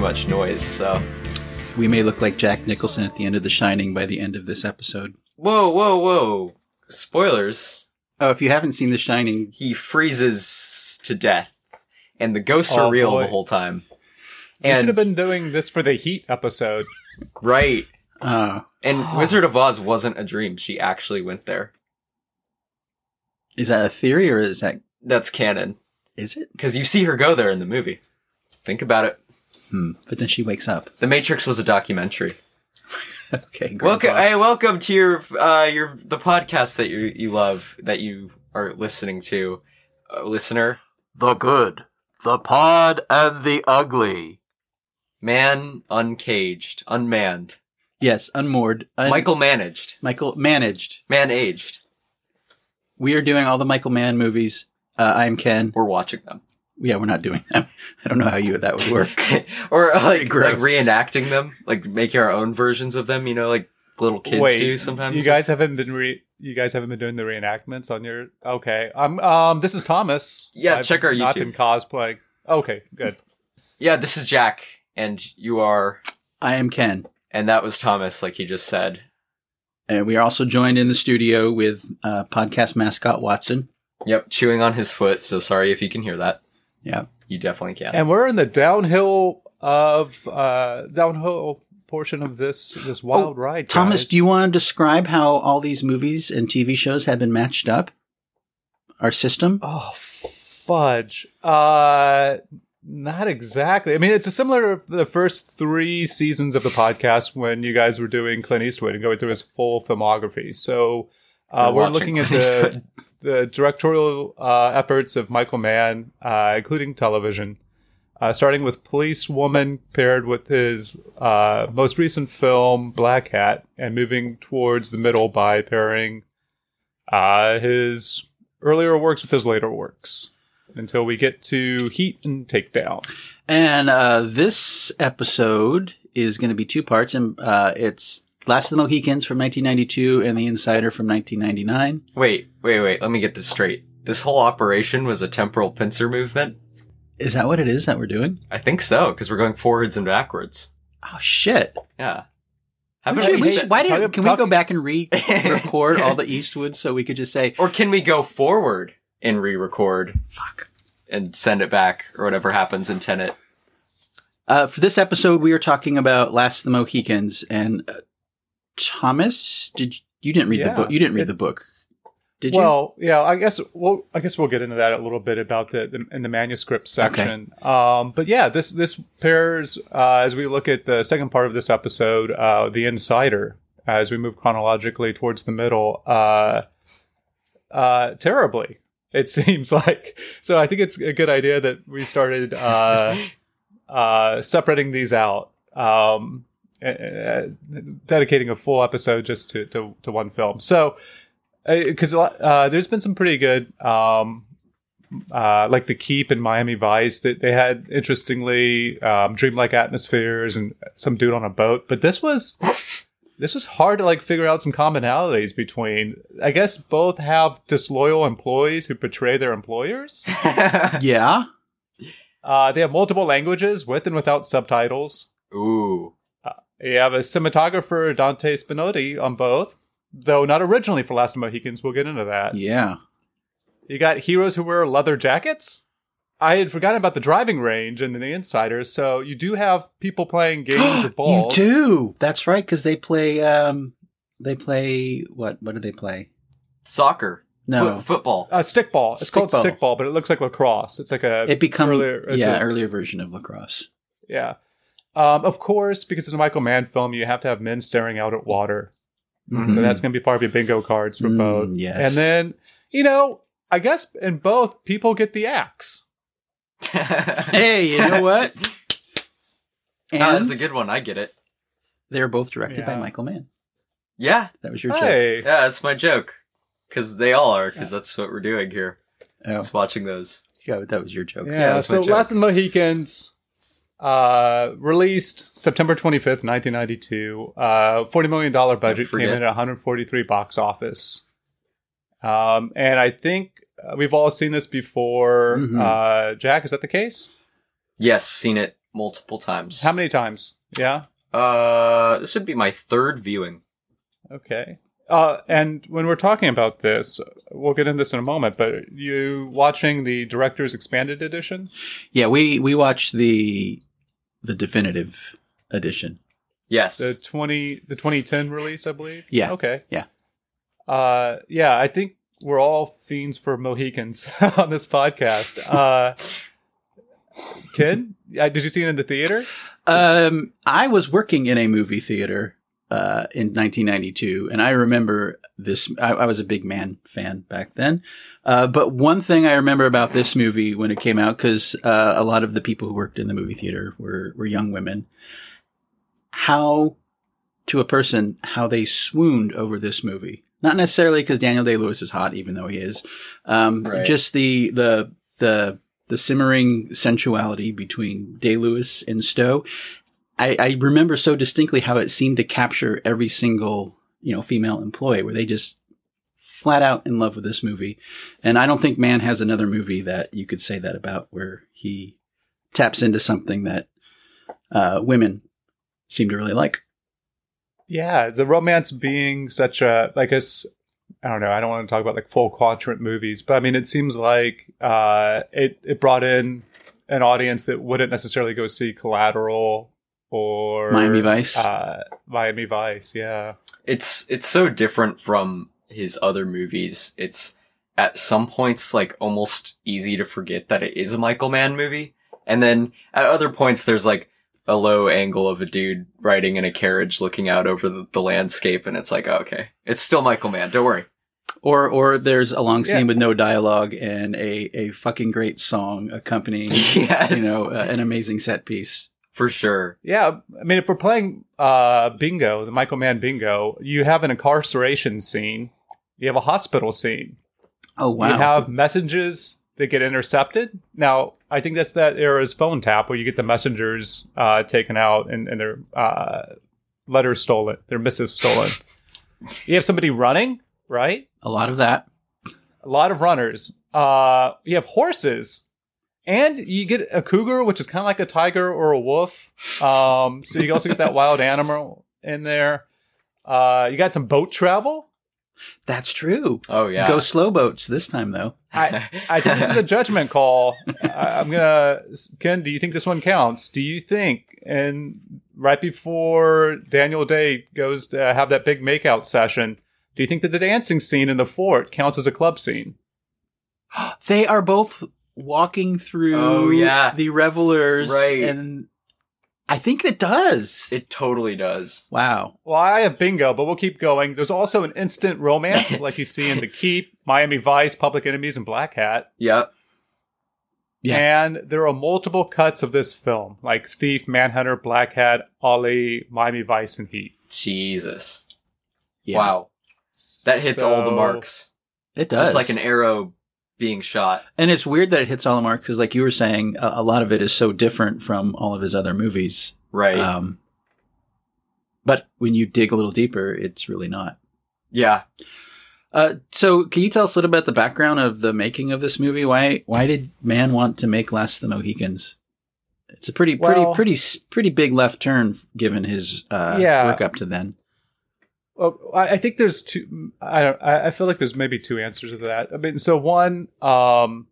too much noise. So We may look like Jack Nicholson at the end of The Shining by the end of this episode. whoa whoa whoa! Spoilers. Oh, if you haven't seen The Shining, He freezes to death, and the ghosts Oh, are real boy. the whole time. We And should have been doing this for the Heat episode. right. uh, And Wizard of Oz wasn't a dream. She actually went there. is that a theory or is that That's canon. is it? Because you see her go there in the movie. Think about it. Hmm. But then she wakes up. The Matrix was a documentary. okay, great. Welcome, hey, welcome to your uh, your the podcast that you you love that you are listening to, uh, listener. The good, the pod, and the ugly. Man uncaged, unmanned. Yes, unmoored. Un- Michael managed, Michael managed. man aged. We are doing all the Michael Mann movies. Uh, I'm Ken. We're watching them, Yeah, we're not doing them. I don't know how you that would work. or It's like like reenacting them, like making our own versions of them. You know, like little kids Wait, do sometimes. You guys haven't been re- you guys haven't been doing the reenactments on your okay. Um, um, this is Thomas. Yeah, check our YouTube. Not YouTube. been cosplaying. Okay, good. yeah, this is Jack, and you are, I am Ken. and that was Thomas, like he just said. And we are also joined in the studio with uh, podcast mascot Watson. Yep, chewing on his foot. So sorry if you can hear that. Yeah. You definitely can. And we're in the downhill of uh downhill portion of this this wild ride. Oh, Thomas, do you want to describe how all these movies and TV shows have been matched up? Our system? Oh fudge. Uh not exactly. I mean, it's a similar to the first three seasons of the podcast when you guys were doing Clint Eastwood and going through his full filmography. So uh, We're we're, looking at the, the directorial uh, efforts of Michael Mann, uh, including television, uh, starting with Police Woman paired with his uh, most recent film Black Hat, and moving towards the middle by pairing uh, his earlier works with his later works until we get to Heat and Takedown. And uh, this episode is going to be two parts, and uh, it's Last of the Mohicans from 1992 and The Insider from 1999. Wait, wait, wait. Let me get this straight. This whole operation was a temporal pincer movement. Is that what it is that we're doing? I think so, because we're going forwards and backwards. Oh shit! Yeah. Haven't Why, we said- why did, talk- can we go back and re-record all the Eastwoods so we could just say or can we go forward and re-record fuck? and send it back, or whatever happens in Tenet? Uh, for this episode, we are talking about Last of the Mohicans, and uh, Thomas, did you, didn't read the book? You didn't read it- the book, did you? Well, yeah, I guess we'll I guess we'll get into that a little bit about the, the in the manuscript section. Um, but yeah, this this pairs uh, as we look at the second part of this episode, uh, the insider, as we move chronologically towards the middle, uh, uh, terribly. It seems like so. I think it's a good idea that we started uh, uh, separating these out. Um, uh, dedicating a full episode just to, to, to one film. So, because uh, there's been some pretty good, um, uh, like the Keep and Miami Vice that they had interestingly um, dreamlike atmospheres and some dude on a boat. But this was this was hard to like figure out some commonalities between. I guess both have disloyal employees who betray their employers. yeah. Uh, they have multiple languages with and without subtitles. Ooh. You have a cinematographer, Dante Spinotti, on both, though not originally for Last of the Mohicans. We'll get into that. Yeah. You got heroes who wear leather jackets. I had forgotten about the driving range and the insiders, so you do have people playing games with balls. You do. That's right, because they play. Um, they play what? What do they play? Soccer. No. Foot- football. Uh, stickball. It's called Stickball. stickball, but it looks like lacrosse. It's like a It become earlier. yeah a- earlier version of lacrosse. yeah. Um, of course, because it's a Michael Mann film, you have to have men staring out at water So that's going to be part of your bingo cards for Mm, both. yes. And then, you know, I guess in both, people get the axe. Hey, you know what? And Oh, that's a good one. I get it. they're both directed by Michael Mann. Yeah, That was your joke. Yeah, that's my joke. Because they all are. Because that's what we're doing here. Oh, It's watching those. yeah, that was your joke. Yeah, Yeah, that's my so joke. Last of the Mohicans, uh, released September 25th, 1992. Uh, $40 million budget came in at 143 box office. Um, and I think uh, we've all seen this before. Mhm. Uh, Jack, is that the case? Yes, seen it multiple times. How many times? Yeah. Uh, this would be my third viewing. Okay. Uh, and when we're talking about this, we'll get into this in a moment, but you watching the director's expanded edition? Yeah, we we watched the the definitive edition. Yes. The 20, the 2010 release, I believe? Yeah. Okay. Yeah. Uh, yeah, I think we're all fiends for Mohicans on this podcast. Uh, Ken, uh, did you see it in the theater? Um, I was working in a movie theater uh, in 1992, and I remember this. I, I was a big Mann fan back then. Uh, but one thing I remember about this movie when it came out, because uh, a lot of the people who worked in the movie theater were were young women, how to a person how they swooned over this movie. Not necessarily because Daniel Day Lewis is hot, even though he is. Um, Right. Just the the the the simmering sensuality between Day Lewis and Stowe. I, I remember so distinctly how it seemed to capture every single you know female employee, where they just flat out in love with this movie. And I don't think Mann has another movie that you could say that about, where he taps into something that uh, women seem to really like. Yeah, the romance being such a, I guess. I don't know. I don't want to talk about like full quadrant movies, but I mean, it seems like uh, it it brought in an audience that wouldn't necessarily go see Collateral or Miami Vice. Uh, Miami Vice, yeah. it's it's so different from his other movies. It's at some points like almost easy to forget that it is a Michael Mann movie, and then at other points there's like a low angle of a dude riding in a carriage looking out over the, the landscape, and it's like oh, okay, it's still Michael Mann. Don't worry. Or or there's a long scene Yeah. with no dialogue and a, a fucking great song accompanying yes, you know uh, an amazing set piece. For sure. Yeah, I mean, if we're playing uh, bingo, the Michael Mann bingo, you have an incarceration scene, you have a hospital scene, Oh wow! you have messages that get intercepted. Now, I think that's that era's phone tap where you get the messengers uh, taken out and, and their uh, letters stolen, their missives stolen. you have somebody running, right? a lot of that. A lot of runners. Uh, you have horses. And you get a cougar, which is kind of like a tiger or a wolf. Um, so you also get that wild animal in there. Uh, you got some boat travel. That's true. Oh yeah. Go slow boats this time though. I, I think this is a judgment call. I, I'm gonna Ken. Do you think this one counts? Do you think and right before Daniel Day goes to have that big makeout session, do you think that the dancing scene in the fort counts as a club scene? They are both walking through Oh, yeah. the revelers Right. and I think it does. it totally does. wow. Well, I have bingo, but we'll keep going. There's also an instant romance, like you see in The Keep, Miami Vice, Public Enemies, and Black Hat. Yep. Yeah. And there are multiple cuts of this film, like Thief, Manhunter, Black Hat, Ali, Miami Vice, and Heat. Jesus. Yeah. Wow. That hits all the marks. It does. Just like an arrow being shot. And it's weird that it hits all the marks because, like you were saying, a, a lot of it is so different from all of his other movies. Right. Um, but when you dig a little deeper, it's really not. yeah. Uh, so, can you tell us a little bit about the background of the making of this movie? Why why did Mann want to make Last of the Mohicans? It's a pretty pretty Well- pretty pretty big left turn given his uh, Yeah. work up to then. Well, I I think there's two. I don't. I feel like there's maybe two answers to that. I mean, so one, um,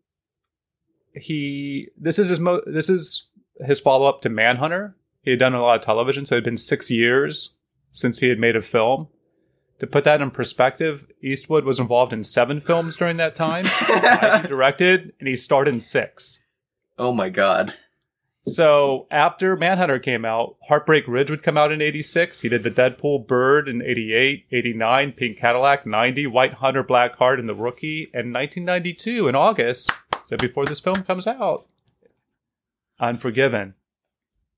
he this is his mo- this is his follow up to Manhunter. He had done a lot of television, so it had been six years since he had made a film. To put that in perspective, Eastwood was involved in seven films during that time. He directed, and he starred in six. Oh my god. So after Manhunter came out, Heartbreak Ridge would come out in 86. He did the Dead Pool Bird in 88, 89, Pink Cadillac 90, White Hunter Black Heart and The Rookie, and 1992 in August, so before this film comes out, Unforgiven.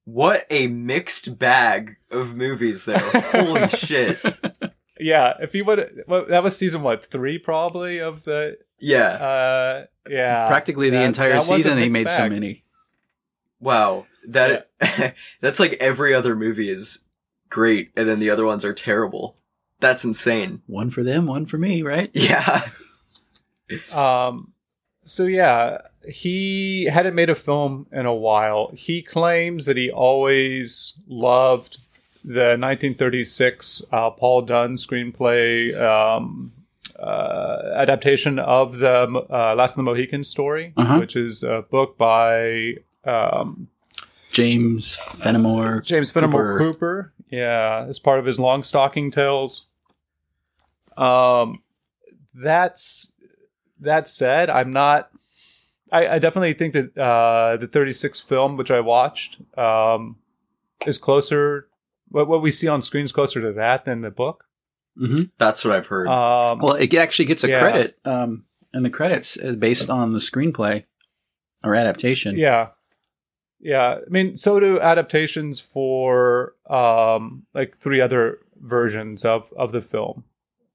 What a mixed bag of movies there. Holy shit. Yeah, if you would, well, that was season what three probably of the, Yeah. uh, yeah, Practically the That- entire that season, they made so many. Wow. That that's like every other movie is great and then the other ones are terrible. That's insane. One for them, one for me, right? Yeah. Um, so yeah, he hadn't made a film in a while. He claims that he always loved the 1936 uh, Paul Dunne screenplay um, uh, adaptation of the uh, Last of the Mohicans story, Uh-huh. which is a book by um, James Fenimore. James Fenimore Cooper. Cooper. Yeah, as part of his long stocking tales. Um, that's that said, I'm not. I, I definitely think that uh, the 36 film, which I watched, um, is closer. What what we see on screen is closer to that than the book. hmm That's what I've heard. Um, Well, it actually gets a Yeah. credit, um, and the credits based on the screenplay or adaptation. Yeah. Yeah. I mean, so do adaptations for um like three other versions of of the film.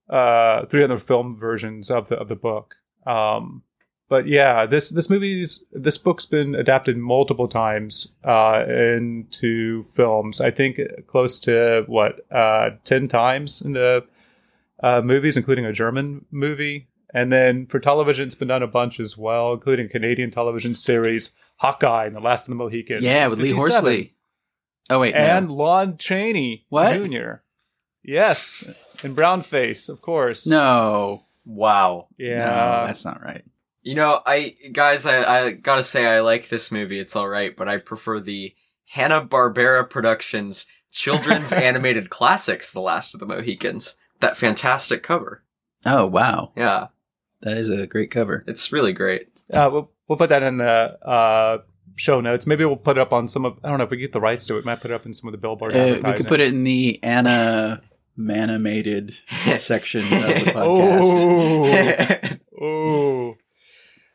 Uh three other film versions of the of the book. Um but yeah, this this movie's this book's been adapted multiple times uh into films. I think close to what uh 10 times in the uh movies including a German movie. And then for television, it's been done a bunch as well, including Canadian television series Hawkeye and The Last of the Mohicans. Yeah, with Lee Horsley. Oh wait, And no. Lon Chaney What? Jr. Yes, and Brownface, of course. no, wow. Yeah. no, that's not right. You know, I guys, I, I gotta say I like this movie. It's all right, but I prefer the Hanna Barbera Productions children's animated classics, The Last of the Mohicans. That fantastic cover. Oh wow, Yeah, that is a great cover. it's really great. Uh, we'll, we'll put that in the uh, show notes. Maybe we'll put it up on some of. I don't know if we get the rights to it. We Might put it up in some of the billboard. Uh, we could put it in the Anna Manimated section of the podcast. Oh, oh,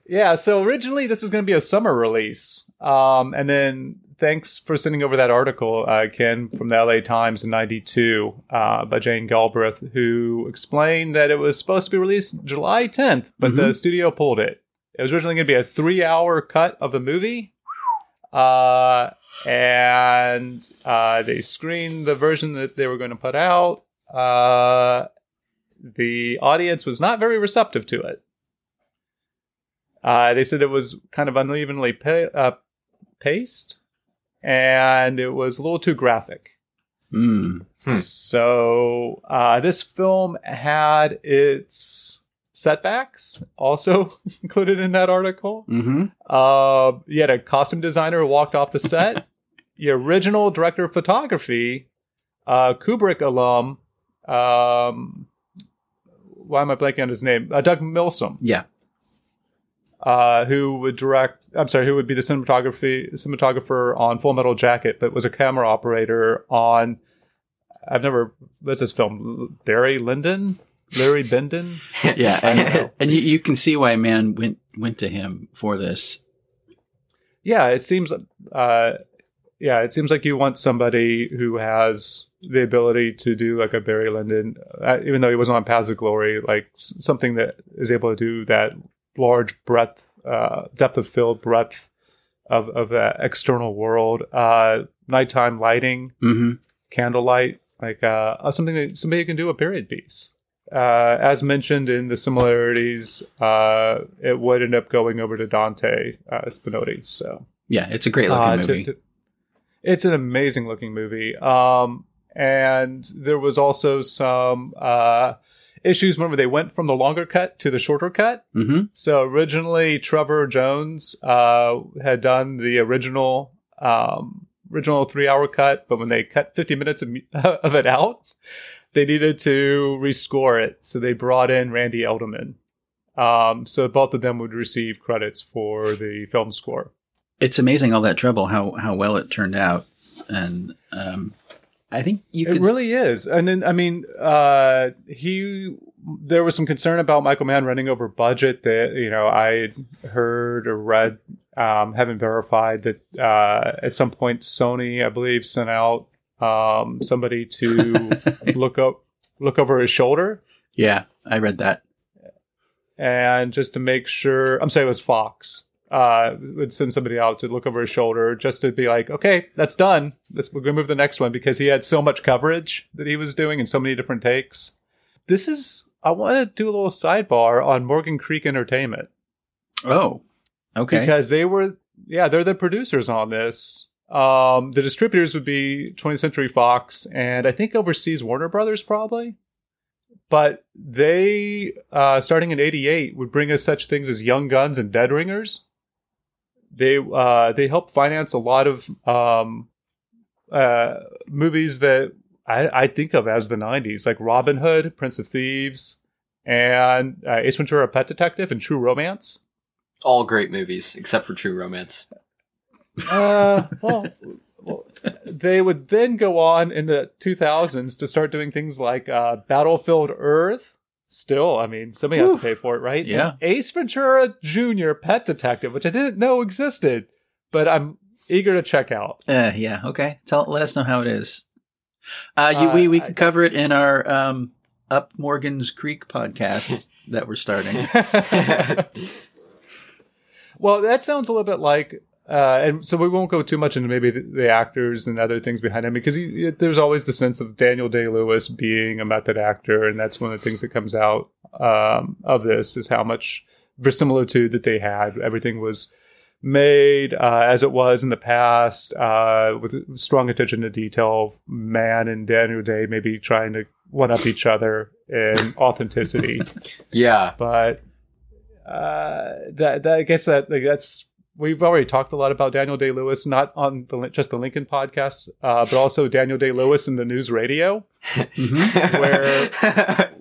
yeah. So originally this was going to be a summer release, um, and then thanks for sending over that article, uh, Ken, from the LA Times in '92 uh, by Jane Galbraith, who explained that it was supposed to be released July 10th, but the studio pulled it. It was originally going to be a three-hour cut of the movie. Uh, and uh, they screened the version that they were going to put out. Uh, the audience was not very receptive to it. Uh, they said it was kind of unevenly pa- uh, paced, and it was a little too graphic. Mm. Hmm. So uh, this film had its setbacks also included in that article. hmm Uh, you had a costume designer who walked off the set. the original director of photography, uh, Kubrick alum. Um, why am I blanking on his name? Uh, Doug Milsome, Yeah. uh, who would direct. I'm sorry, who would be the cinematography cinematographer on Full Metal Jacket, but was a camera operator on. I've never. What's this film? Barry Lyndon, Larry Bendon. Yeah, I don't know. and, and you, you can see why a man went went to him for this. yeah it seems uh yeah it seems like you want somebody who has the ability to do like a barry lyndon uh, even though he wasn't on paths of glory like s- something that is able to do that large breadth uh depth of field breadth of of that external world uh nighttime lighting hmm candlelight like uh uh, something that somebody can do a period piece uh, as mentioned in the similarities, uh, it would end up going over to Dante uh, Spinotti. So Yeah, it's a great looking uh, to- movie. to- it's an amazing looking movie. Um, and there was also some uh, issues. Remember, they went from the longer cut to the shorter cut. hmm So originally, Trevor Jones uh, had done the original um, original three hour cut, but when they cut 50 minutes of, of it out, they needed to rescore it. So they brought in Randy Edelman. Um, so both of them would receive credits for the film score. it's amazing all that trouble how how well it turned out, and um, I think you It really is. And then, I mean, uh, he, there was some concern about Michael Mann running over budget that, you know, I heard or read, um, haven't verified that, uh, at some point Sony, I believe, sent out, um, somebody to look up, look over his shoulder yeah I read that and just to make sure, I'm sorry, it was Fox. Uh, would send somebody out to look over his shoulder just to be like, okay, that's done. Let's we're gonna move to the next one because he had so much coverage that he was doing and so many different takes. This is I want to do a little sidebar on Morgan Creek Entertainment oh okay because they were yeah they're the producers on this. Um, the distributors would be 20th Century Fox and I think overseas Warner Brothers probably. But they, uh, starting in '88, would bring us such things as Young Guns and Dead Ringers. They uh, they helped finance a lot of um, uh, movies that I, I think of as the '90s, like Robin Hood, Prince of Thieves, and uh, Ace Ventura: Pet Detective and True Romance. All great movies, except for True Romance. Uh, well, well, they would then go on in the 2000s to start doing things like uh, Battlefield Earth. Still, I mean, somebody has to pay for it, right? Yeah. And Ace Ventura Jr. Pet Detective, which I didn't know existed, but I'm eager to check out. Uh, yeah. Okay. Tell. Let us know how it is. Uh, you, Uh, we we I- could cover it in our um, Up Morgan's Creek podcast that we're starting. well, that sounds a little bit like, uh, and so we won't go too much into maybe the, the actors and other things behind him because you, there's always the sense of Daniel Day Lewis being a method actor, and that's one of the things that comes out um, of this is how much verisimilitude that they had. Everything was made uh, as it was in the past uh, with strong attention to detail. Mann and Daniel Day maybe trying to one up each other in authenticity Yeah. but uh, that, that I guess that like, that's we've already talked a lot about Daniel Day Lewis, not on the just the Lincoln podcast, uh, but also Daniel Day Lewis in the news radio. Where-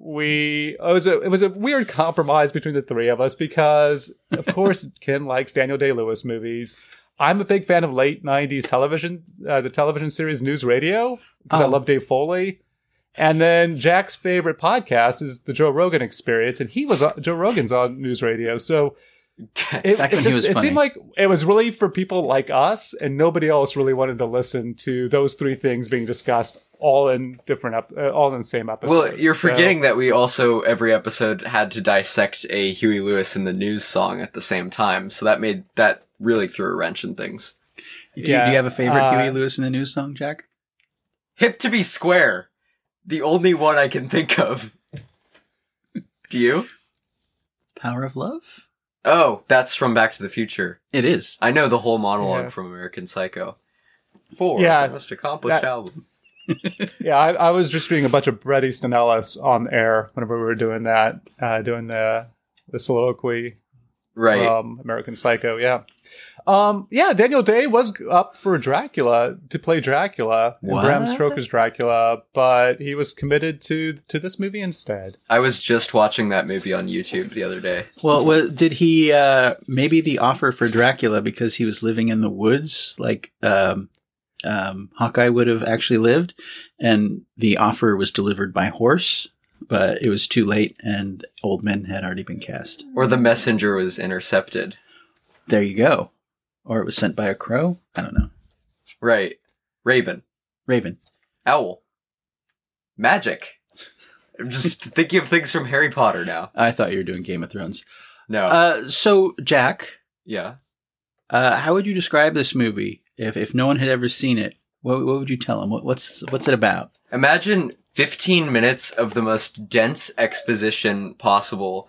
We it was a it was a weird compromise between the three of us because of course Ken likes Daniel Day Lewis movies. I'm a big fan of late '90s television, uh, the television series News Radio because I Oh. love Dave Foley. And then Jack's favorite podcast is the Joe Rogan Experience, and he was on, Joe Rogan's on News Radio. So it, it just was it seemed like it was really for people like us, and nobody else really wanted to listen to those three things being discussed all in different ep- uh, all in the same episode. well, you're So- forgetting that we also every episode had to dissect a Huey Lewis in the news song at the same time, so that made that really threw a wrench in things. Do, you, do you have a favorite uh, Huey Lewis in the news song, Jack? Hip to be square, the only one I can think of. Do you? Power of Love. Oh, that's from Back to the Future. It is. I know the whole monologue Yeah. from American Psycho. Four, Yeah, the most accomplished that- album. Yeah, I, I was just reading a bunch of Bret Easton Ellis on air whenever we were doing that, uh, doing the the soliloquy Right. um, American Psycho. Yeah, um, yeah. Daniel Day was up for Dracula to play Dracula in Bram What? Stoker's Dracula, but he was committed to to this movie instead. I was just watching that movie on YouTube the other day. Well, wa- did he uh, maybe the offer for Dracula because he was living in the woods, like um, um, Hawkeye would have actually lived, and the offer was delivered by horse, but it was too late, and Old Men had already been cast. Or the messenger was intercepted. There you go, or it was sent by a crow. I don't know. Right. Raven. Raven. Owl. Magic. I'm just thinking of things from Harry Potter now. I thought you were doing Game of Thrones. No. Uh, so Jack, yeah. uh, how would you describe this movie if if no one had ever seen it? What, what would you tell them? What, what's what's it about? Imagine 15 minutes of the most dense exposition possible,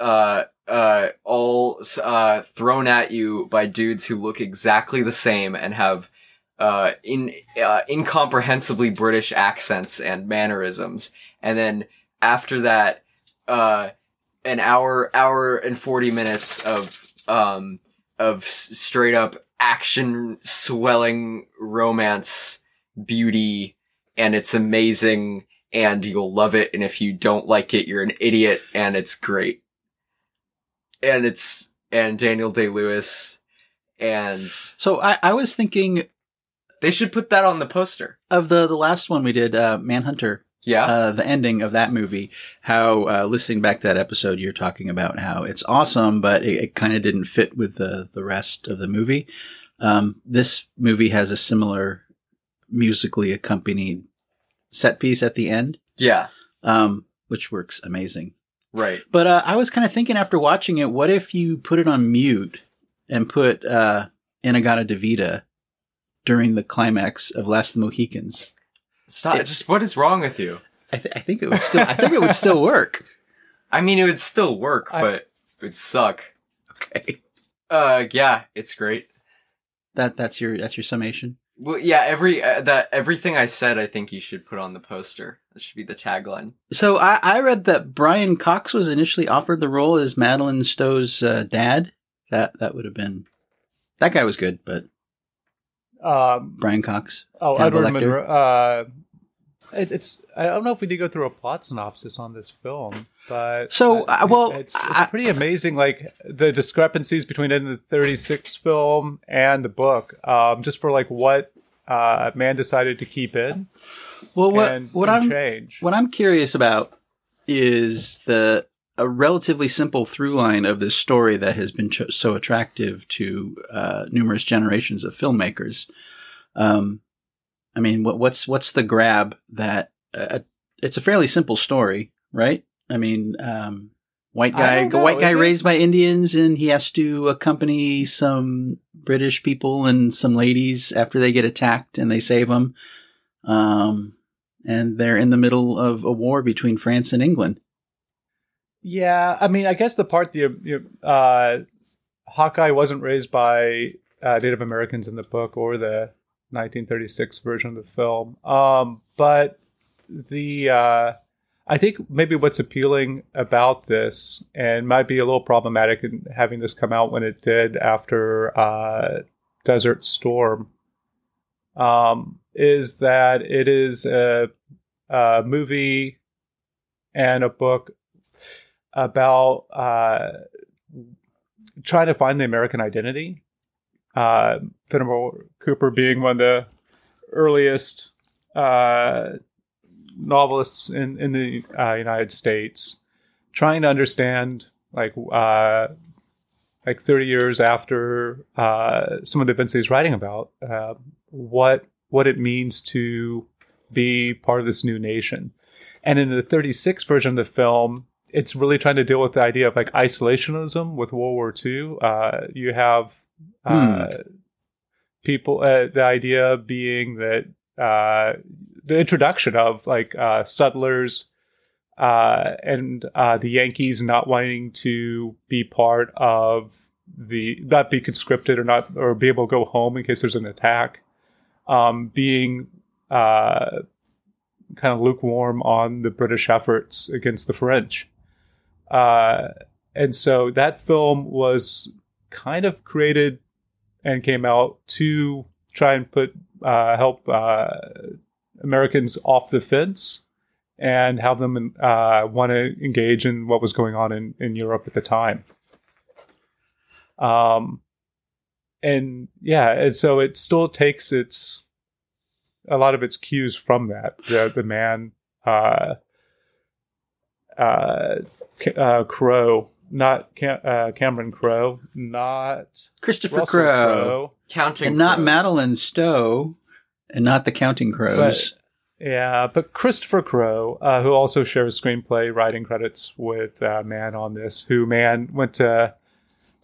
uh, uh, all, uh, thrown at you by dudes who look exactly the same and have, uh, in, uh, incomprehensibly British accents and mannerisms. And then after that, uh, an hour, hour and 40 minutes of, um, of straight up action swelling romance beauty and it's amazing and you'll love it and if you don't like it you're an idiot and it's great and it's and Daniel Day Lewis, and So I, I was thinking they should put that on the poster. of the the last one we did, uh, Manhunter. Yeah, uh, the ending of that movie, how uh, listening back to that episode, you're talking about how it's awesome, but it, it kind of didn't fit with the the rest of the movie. Um, this movie has a similar musically accompanied set piece at the end, yeah, um, which works amazing. Right. But uh, I was kind of thinking after watching it, what if you put it on mute and put uh, In-A-Gadda-Da-Vida during the climax of Last of the Mohicans? Stop. It- just what is wrong with you? I, th- I think it would still. I think it would still work. I mean, it would still work, I- but it would suck. Okay. Uh, yeah, it's great. That that's your that's your summation. Well, yeah, every uh, that everything I said, I think you should put on the poster. That should be the tagline. So I, I read that Brian Cox was initially offered the role as Madeline Stowe's uh, dad. That that would have been that guy was good, but Um, Brian Cox. oh, Edward Lecter. Munro. Uh, it, it's I don't know if we did go through a plot synopsis on this film, but So, uh, well, it's, it's I- pretty amazing. Like the discrepancies between in the '36 film and the book, um, just for like what uh, Mann decided to keep in Well, what and, what and I'm change. what I'm curious about is the a relatively simple through line of this story that has been cho- so attractive to uh, numerous generations of filmmakers. Um, I mean, what, what's what's the grab that uh, it's a fairly simple story, right? I mean, um, white guy, know, white guy it? raised by Indians, and he has to accompany some British people and some ladies after they get attacked, and they save them. Um, and they're in the middle of a war between France and England. Yeah, I mean, I guess the part the uh, Hawkeye wasn't raised by uh, Native Americans in the book or the 1936 version of the film, um, but the uh, I think maybe what's appealing about this and might be a little problematic in having this come out when it did after uh, Desert Storm um, is that it is a, a movie and a book about uh, trying to find the American identity. Uh, Fenimore Cooper being one of the earliest uh, novelists in in the uh, United States, trying to understand like uh, like thirty years after uh, some of the events he's writing about, uh, what what it means to be part of this new nation. And in the 36 version of the film, it's really trying to deal with the idea of like isolationism with World War II. Uh, you have uh, people, uh, the idea being that uh, the introduction of like uh, settlers uh, and uh, the Yankees not wanting to be part of the not be conscripted or not or be able to go home in case there's an attack, um, being uh, kind of lukewarm on the British efforts against the French. Uh, and so that film was kind of created and came out to try and put uh, help uh, Americans off the fence and have them uh, want to engage in what was going on in, in Europe at the time. Um, and yeah, and so it still takes its a lot of its cues from that. The the Mann, uh, uh, uh, Crowe, not Cam- uh, Cameron Crowe, not Christopher Russell Crowe, Counting and not. Madeline Stowe, and not the Counting Crows. Yeah, but Christopher Crowe, uh, who also shares screenplay writing credits with uh, Mann on this, who Mann went to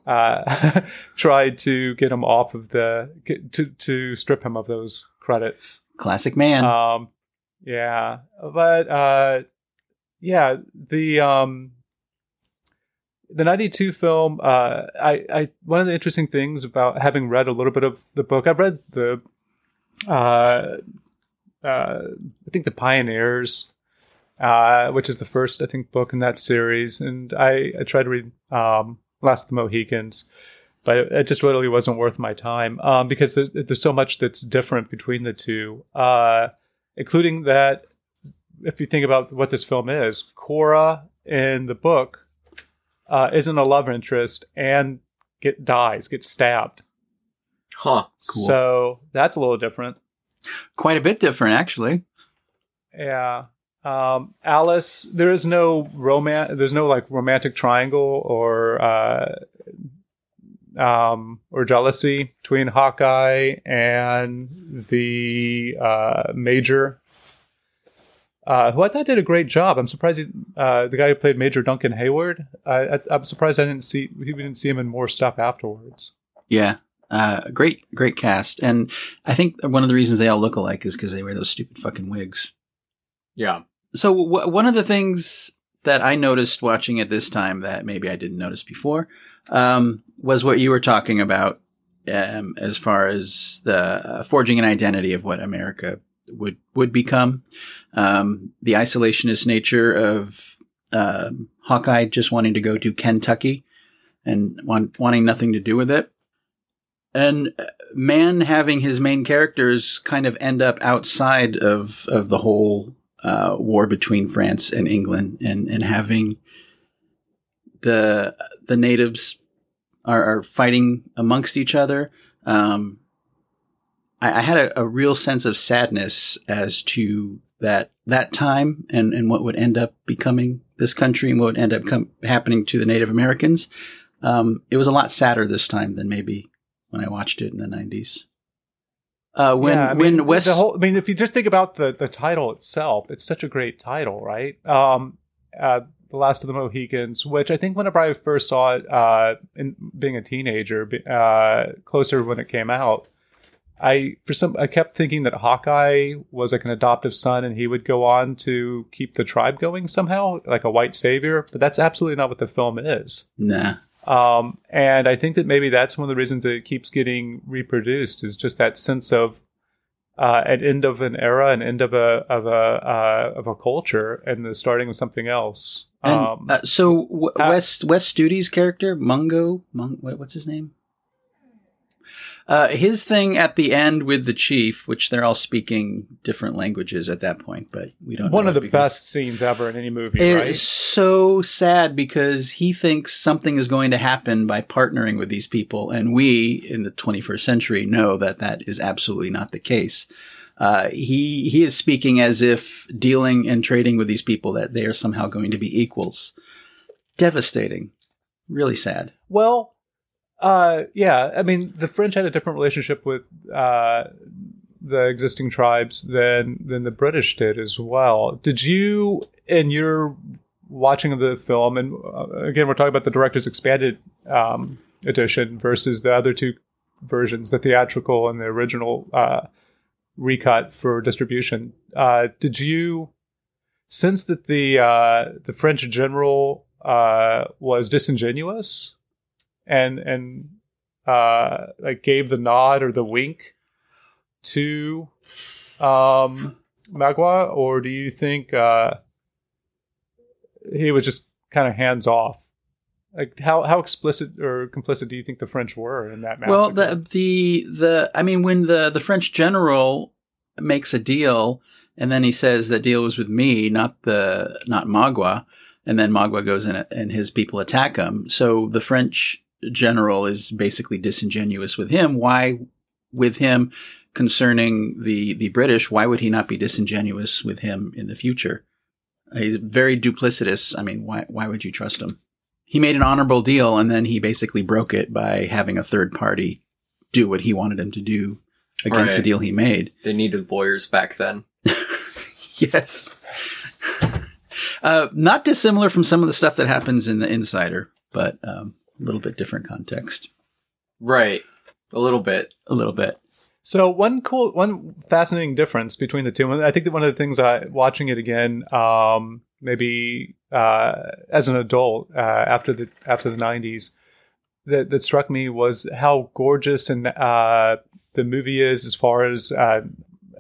uh, tried to get him off of the get, to to strip him of those credits. Classic Mann. Um, yeah, but uh, yeah, the um, the '92 film. Uh, I, I one of the interesting things about having read a little bit of the book, I've read the, uh, uh, I think the Pioneers, uh, which is the first I think book in that series, and I, I tried to read um, Last of the Mohicans. But it, it just really wasn't worth my time um, because there's, there's so much that's different between the two. Uh, including that if you think about what this film is, Cora in the book uh, isn't a love interest, and get dies, gets stabbed. Huh. Cool. So that's a little different. Quite a bit different, actually. Yeah. Um, Alice, there is no romance. There's no like romantic triangle or uh, um, or jealousy between Hawkeye and the uh, Major, uh, who I thought did a great job. I'm surprised he's uh, the guy who played Major Duncan Heyward. I, I, I'm surprised I didn't see we didn't see him in more stuff afterwards. Yeah. Uh, great, great cast. And I think one of the reasons they all look alike is because they wear those stupid fucking wigs. Yeah. So w- one of the things that I noticed watching it this time that maybe I didn't notice before um, was what you were talking about um, as far as the uh, forging an identity of what America would would become, um, the isolationist nature of um Hawkeye just wanting to go to Kentucky and want, wanting nothing to do with it. And uh, Mann having his main characters kind of end up outside of, of the whole uh, war between France and England, and, and having the the natives are, are fighting amongst each other. Um, I, I had a, a real sense of sadness as to that that time and, and what would end up becoming this country and what would end up com- happening to the Native Americans. Um, it was a lot sadder this time than maybe when I watched it in the nineties. Uh, when Yeah, I mean, when West the whole, I mean, if you just think about the the title itself, it's such a great title, right? Um, uh, the Last of the Mohicans, which I think whenever I first saw it, uh, in being a teenager, uh, closer when it came out, I for some I kept thinking that Hawkeye was like an adoptive son, and he would go on to keep the tribe going somehow, like a white savior. But that's absolutely not what the film is. nah, Um, and I think that maybe that's one of the reasons it keeps getting reproduced is just that sense of uh, an end of an era, an end of a of a uh, of a culture, and the starting of something else. And um, uh, so w- uh, Wes Wes Studi's character Mungo, Mung, what's his name? Uh, his thing at the end with the chief, which they're all speaking different languages at that point, but we don't. one of the best scenes ever in any movie, It right? is so sad because he thinks something is going to happen by partnering with these people, and we in the 21st century know that that is absolutely not the case. Uh, he he is speaking as if dealing and trading with these people that they are somehow going to be equals. Devastating, really sad. Well, uh, yeah. I mean, the French had a different relationship with uh, the existing tribes than than the British did as well. Did you, in your watching of the film, and uh, again, we're talking about the director's expanded um, edition versus the other two versions, the theatrical and the original uh, recut for distribution. Uh, did you sense that the uh, the French general uh, was disingenuous and and uh, like gave the nod or the wink to um, Magua, or do you think uh, he was just kind of hands off? Like how how explicit or complicit do you think the French were in that massacre? Well, the the the I mean, when the the French general makes a deal, and then he says that deal was with me, not the not Magua, and then Magua goes in and his people attack him. So the French general is basically disingenuous with him. Why with him concerning the the British? Why would he not be disingenuous with him in the future? He's very duplicitous. I mean, why why would you trust him? He made an honorable deal and then he basically broke it by having a third party do what he wanted him to do against the deal he made. They needed lawyers back then. Yes. uh, not dissimilar from some of the stuff that happens in the Insider, but um, a little bit different context. Right. A little bit. A little bit. So one cool, one fascinating difference between the two. I think that one of the things I watching it again, um, maybe uh, as an adult uh, after the after the nineties, that that struck me was how gorgeous and uh, the movie is as far as uh,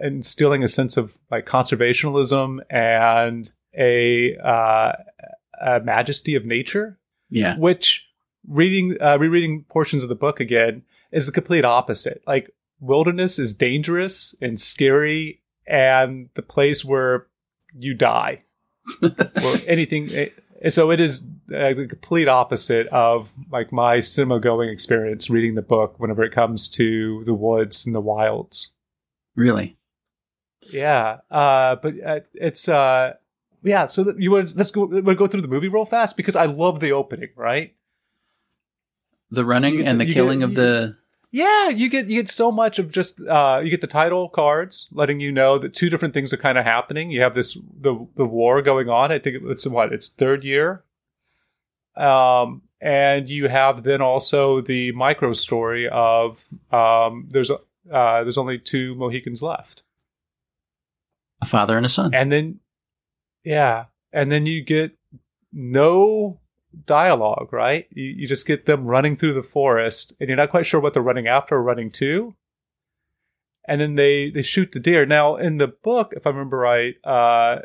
instilling a sense of like conservationism and a, uh, a majesty of nature Yeah. which reading uh, rereading portions of the book again is the complete opposite. Like wilderness is dangerous and scary, and the place where you die, or anything, And so it is uh, the complete opposite of like my cinema going experience reading the book whenever it comes to the woods and the wilds. Really? Yeah, uh, but uh, it's uh, yeah. So you want let's go we'll go through the movie real fast because I love the opening. Right? The running and the- the killing get- of the. Yeah, you get you get so much of just uh, you get the title cards letting you know that two different things are kind of happening. You have this the the war going on. I think it's what it's third year. Um, and you have then also the micro story of um, there's uh, there's only two Mohicans left. A father and a son. and then yeah and then you get no dialogue right you, you just get them running through the forest and you're not quite sure what they're running after or running to and then they they shoot the deer now in the book if i remember right uh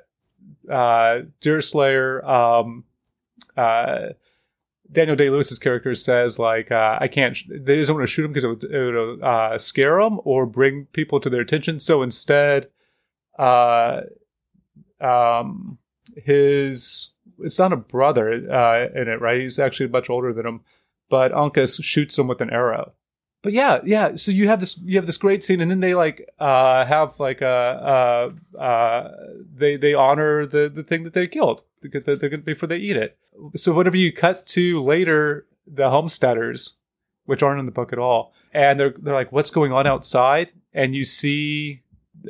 uh deer slayer um uh Daniel Day Lewis's character says like uh, I can't. Sh- they just want to shoot him because it would, it would uh, scare them or bring people to their attention. So instead, uh, um, his it's not a brother uh, in it, right? He's actually much older than him, but Uncas shoots him with an arrow. But yeah, yeah. So you have this, you have this great scene, and then they like uh, have like a uh, uh, they they honor the the thing that they killed before they eat it. So whenever you cut to later, the homesteaders, which aren't in the book at all, and they're they're like, "What's going on outside?" And you see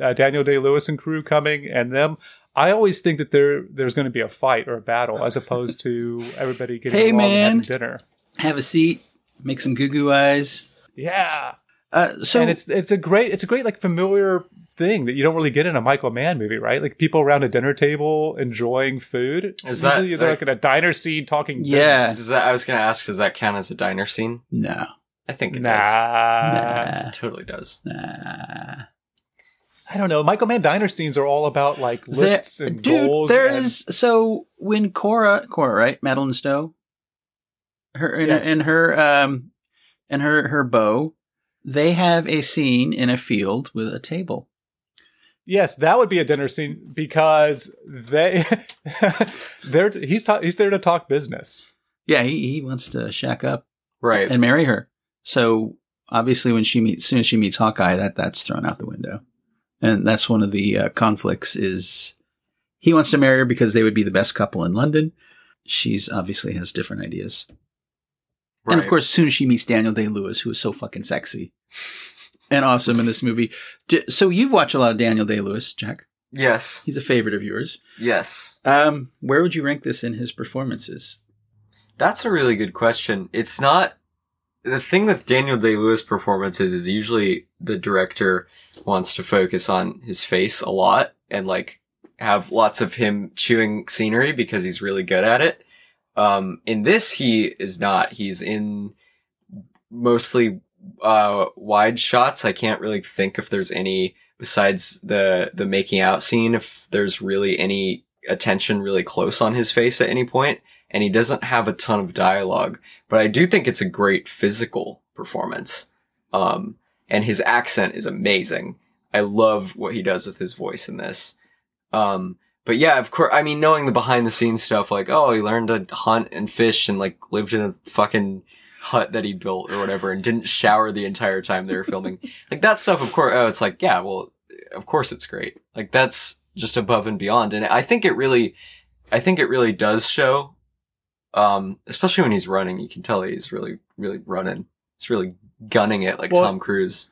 uh, Daniel Day Lewis and crew coming, and them. I always think that there there's going to be a fight or a battle, as opposed to everybody getting Hey, along and man. having dinner. Have a seat. Make some goo goo eyes. Yeah, Uh, so and it's it's a great it's a great like familiar thing that you don't really get in a Michael Mann movie, right? Like people around a dinner table enjoying food. Is that, they're like- like in a diner scene talking. Yeah. Does that, I was gonna ask, does that count as a diner scene? no, I think it. Nah. does. nah, It totally does. nah. I don't know. Michael Mann diner scenes are all about like lists There- and dude, goals. there and- is so when Cora, Cora, right, Madeline Stowe, her and, Yes. and her um and her her bow, they have a scene in a field with a table. Yes, that would be a dinner scene because they they're he's ta- he's there to talk business. Yeah, he, he wants to shack up Right. and marry her. So obviously, when she meets, as soon as she meets Hawkeye, that that's thrown out the window, and that's one of the uh, conflicts. Is he wants to marry her because they would be the best couple in London. She's obviously has different ideas, and of course, as soon as she meets Daniel Day Lewis, who is so fucking sexy and awesome in this movie. So you've watched a lot of Daniel Day Lewis, Jack. Yes. He's a favorite of yours. Yes. Um, where would you rank this in his performances? That's a really good question. It's not the thing with Daniel Day Lewis performances is usually the director wants to focus on his face a lot and like have lots of him chewing scenery because he's really good at it. Um, in this, he is not. He's in mostly uh, wide shots. I can't really think if there's any besides the the making out scene. If there's really any attention really close on his face at any point and he doesn't have a ton of dialogue, but I do think it's a great physical performance. Um, and his accent is amazing. I love what he does with his voice in this. Um, but yeah, of course, I mean, knowing the behind the scenes stuff, like, oh, he learned to hunt and fish and like lived in a fucking hut that he built or whatever and didn't shower the entire time they were filming. like that stuff, of course, oh, it's like, yeah, well, of course it's great. Like that's just above and beyond. And I think it really, I think it really does show, um, especially when he's running, you can tell he's really, really running. He's really gunning it like Well- Tom Cruise.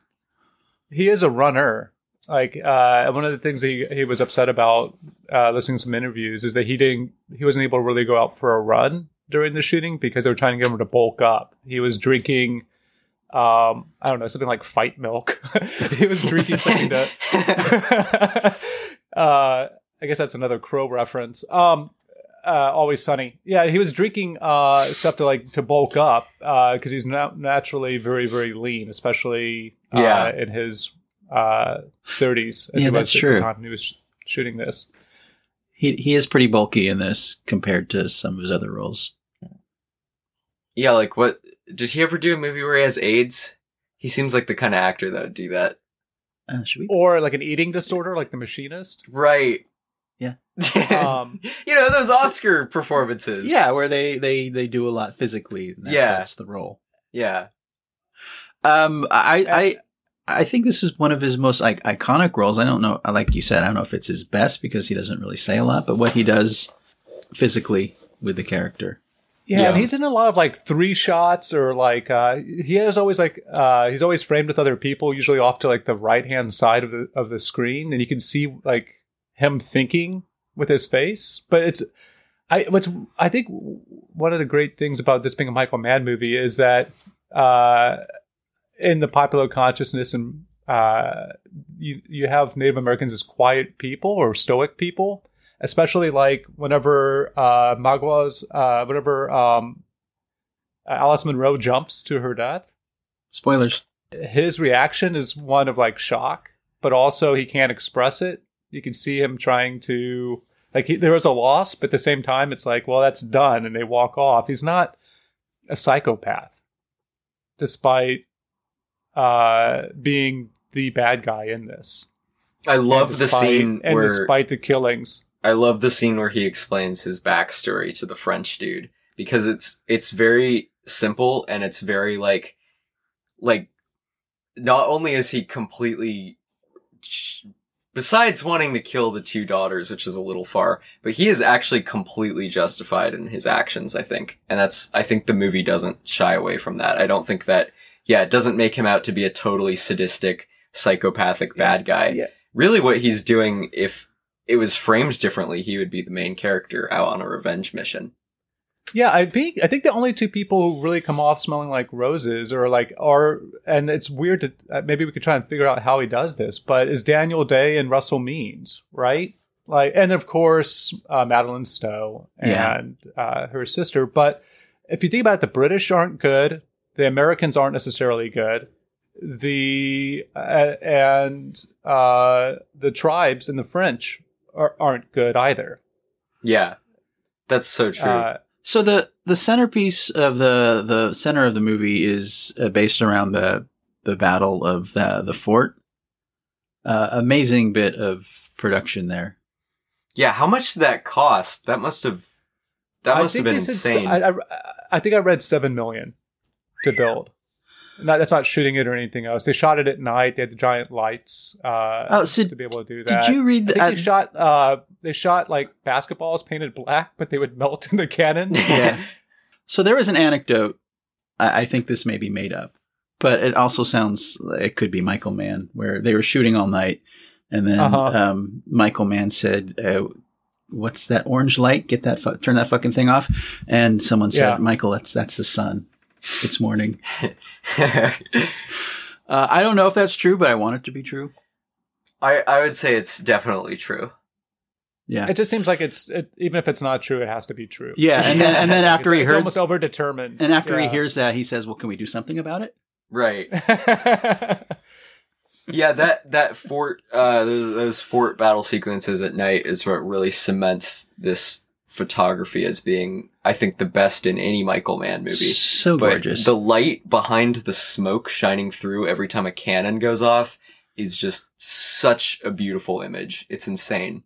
He is a runner. Like uh, one of the things he he was upset about uh, listening to some interviews is that he didn't he wasn't able to really go out for a run during the shooting because they were trying to get him to bulk up. He was drinking. Um, I don't know something like fight milk. he was drinking something to. uh, I guess that's another crow reference. Um, uh, always sunny. Yeah, he was drinking uh, stuff to like to bulk up because he's na- naturally very very lean, especially uh, Yeah. in his uh, 30s. As Yeah, he was that's true. The time he was sh- shooting this. He he is pretty bulky in this compared to some of his other roles. Yeah, like what did he ever do a movie where he has AIDS? He seems like the kind of actor that would do that. Uh, should we? Or like an eating disorder, like The Machinist. Right. Yeah. Um, you know those Oscar performances. Yeah, where they they they do a lot physically. That, Yeah. that's the role. yeah. Um, I I I think this is one of his most like iconic roles. I don't know, like you said, I don't know if it's his best because he doesn't really say a lot, but what he does physically with the character. Yeah, Yeah. and he's in a lot of like three shots or like uh he has always like uh he's always framed with other people, usually off to like the right hand side of the of the screen, and you can see like him thinking with his face. But it's I what's I think one of the great things about this being a Michael Mann movie is that uh in the popular consciousness and uh you you have Native Americans as quiet people or stoic people especially like whenever uh Magua's uh whenever um Alice Munro jumps to her death, Spoilers. his reaction is one of like shock, but also he can't express it. You can see him trying to like he, there was a loss, but at the same time it's like, well, that's done, and they walk off. He's not a psychopath, despite uh being the bad guy in this. I love And the scene and where despite the killings. I love the scene where he explains his backstory to the French dude because it's it's very simple and it's very like like not only is he completely besides wanting to kill the two daughters which is a little far but he is actually completely justified in his actions I think and that's I think the movie doesn't shy away from that I don't think that yeah it doesn't make him out to be a totally sadistic psychopathic bad guy Yeah. really what he's doing if it was framed differently, he would be the main character out on a revenge mission. Yeah, I think I think the only two people who really come off smelling like roses or like are, and it's weird to uh, maybe we could try and figure out how he does this, but is Daniel Day and Russell Means, right? Like, and of course uh, Madeline Stowe Yeah. and uh, her sister. But if you think about it, the British aren't good, the Americans aren't necessarily good, the uh, and uh, the tribes and the French are, aren't good either. Yeah. That's so true. So the the centerpiece of the the center of the movie is uh, based around the the battle of the the fort. Uh, amazing bit of production there. yeah, how much did that cost? That must have that must have been they said insane. s- I, I- I think I read seven million to build. Not, that's not shooting it or anything else. They shot it at night. They had the giant lights uh, Oh, so to be able to do that. Did you read I the? think they shot. Uh, they shot like basketballs painted black, but they would melt in the cannon. yeah. So there was an anecdote. I, I think this may be made up, but it also sounds it could be Michael Mann, where they were shooting all night, and then Uh-huh. um, Michael Mann said, uh, "What's that orange light? Get that fu- turn that fucking thing off." And someone said, Yeah. "Michael, that's that's the sun. It's morning." Uh, I don't know if that's true, but I want it to be true. I I would say it's definitely true. Yeah. It just seems like it's it, even if it's not true, it has to be true. Yeah, and then and then It's- after he it's heard almost overdetermined. and after he hears that, he says, "Well, can we do something about it?" Right. Yeah, that that fort uh those those fort battle sequences at night is what really cements this photography as being I think the best in any Michael Mann movie. So But gorgeous. the light behind the smoke shining through every time a cannon goes off is just such a beautiful image. It's insane.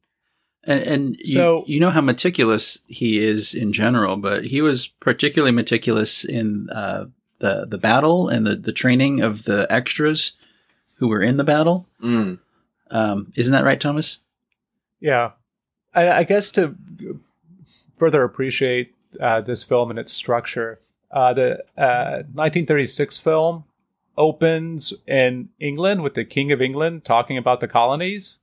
And, and So- you, you know how meticulous he is in general, but he was particularly meticulous in uh, the the battle and the, the training of the extras who were in the battle. Mm. Um, isn't that right, Thomas? Yeah, I, I guess to further appreciate uh, this film and its structure, uh, the uh, 1936 film opens in England with the King of England talking about the colonies,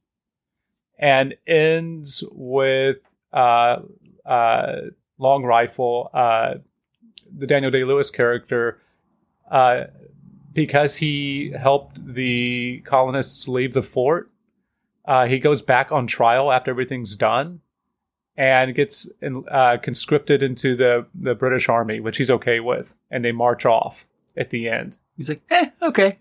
and ends with uh, uh, Long Rifle, uh, the Daniel Day Lewis character. Uh, because he helped the colonists leave the fort, uh, he goes back on trial after everything's done and gets uh, conscripted into the, the British Army, which he's okay with. And they march off at the end. He's like, eh, okay.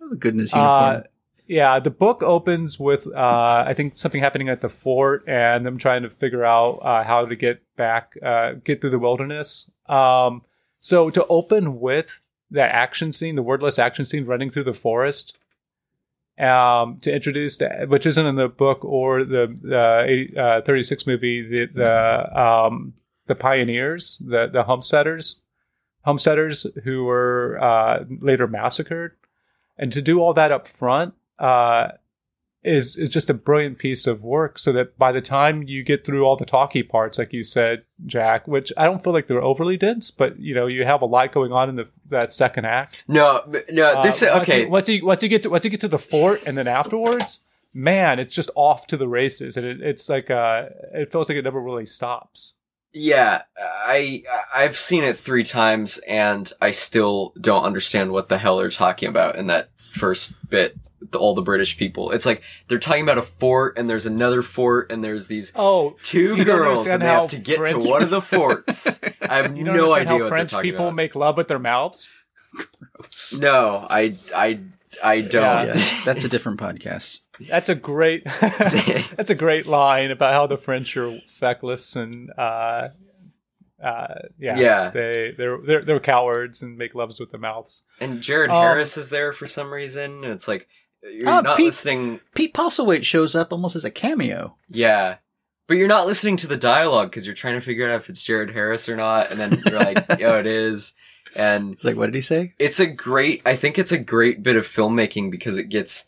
Oh, Goodness Uh, yeah, the book opens with, uh, I think, something happening at the fort and them trying to figure out uh, how to get back, uh, get through the wilderness. Um, so to open with that action scene, the wordless action scene running through the forest, um, to introduce, which isn't in the book or the 80, uh, 36 movie, the the um, the pioneers, the the homesteaders, homesteaders who were uh, later massacred, and to do all that up front. Uh, is is just a brilliant piece of work so that by the time you get through all the talky parts like you said Jack which I don't feel like they're overly dense but you know you have a lot going on in the that second act No, no. This uh, once okay. you- Once you, once you get to once you get to the fort and then afterwards, man, it's just off to the races, and it, it's like uh, it feels like it never really stops. Yeah, I I've seen it three times and I still don't understand what the hell they're talking about in that first bit. The, all the British people. It's like they're talking about a fort and there's another fort and there's these Oh, two girls understand and they have to get French- to one of the forts. I have you don't no idea how what French talking people about. make love with their mouths. no, I I I don't. Yeah, that's a different podcast. That's a great that's a great line about how the French are feckless and uh, uh, yeah, Yeah. they they're, they're they're cowards and make loves with their mouths. And Jared Um, Harris is there for some reason, and it's like you're Oh, not Pete- listening. Pete Postlethwaite shows up almost as a cameo. Yeah. But you're not listening to the dialogue because you're trying to figure out if it's Jared Harris or not, and then you're like, "Yo, it is." And Like, what did he say? it's a great. I think it's a great bit of filmmaking because it gets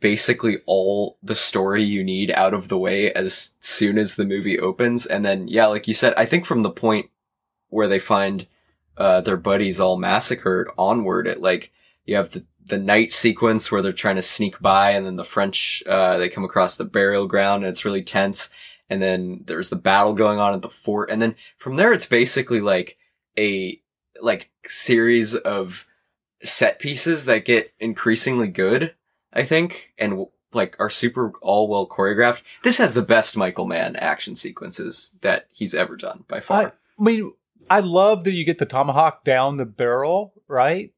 basically all the story you need out of the way as soon as the movie opens, and then yeah, like you said, I think from the point where they find uh, their buddies all massacred onward, at like you have the the night sequence where they're trying to sneak by, and then the French uh, they come across the burial ground, and it's really tense. And then there's the battle going on at the fort, and then from there it's basically like a like series of set pieces that get increasingly good. I think, and like are super all well choreographed. This has the best Michael Mann action sequences that he's ever done by far. I mean, I love that you get the tomahawk down the barrel, right?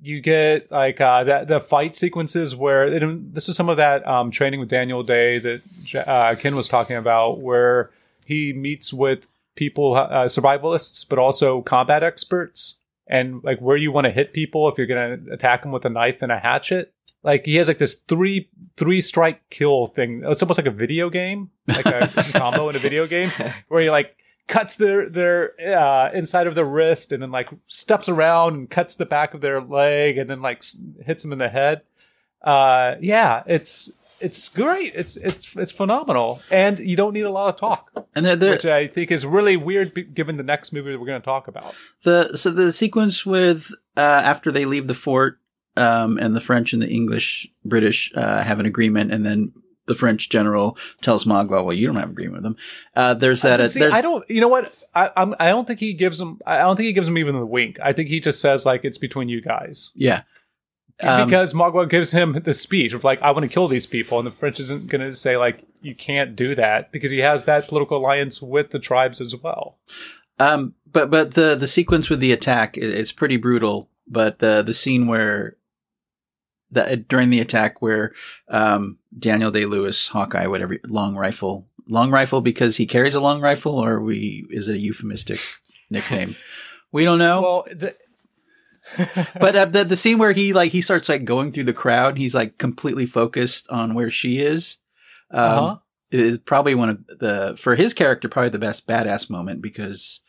You get like uh, that the fight sequences where it, this is some of that um, training with Daniel Day that uh, Ken was talking about, where he meets with people, uh, survivalists, but also combat experts, and like where you want to hit people if you're going to attack them with a knife and a hatchet. Like he has like this three three strike kill thing. It's almost like a video game, like a combo in a video game, where you like cuts their their uh, inside of the wrist and then like steps around and cuts the back of their leg and then like hits them in the head. Uh, yeah, it's it's great. It's it's it's phenomenal, and you don't need a lot of talk, And the, the, which I think is really weird b- given the next movie that we're going to talk about. the so the sequence with uh, after they leave the fort, um, and the French and the English British uh, have an agreement, and then the French general tells Magua, "Well, you don't have agreement with them." Uh, there's that. Uh, See, there's, I don't. You know what? I, I'm. I don't think he gives him. I don't think he gives him even the wink. I think he just says like it's between you guys. Yeah. Um, because Magua gives him the speech of like, "I want to kill these people," and the French isn't going to say like, "You can't do that," because he has that political alliance with the tribes as well. Um, but but the the sequence with the attack i- it's pretty brutal. But the the scene where the during the attack where um, Daniel Day Lewis Hawkeye whatever long rifle long rifle because he carries a long rifle or we is it a euphemistic nickname? We don't know. Well, the, but uh, the the scene where he like he starts like going through the crowd, he's like completely focused on where she is. Um, Uh-huh. Is probably one of the for his character probably the best badass moment because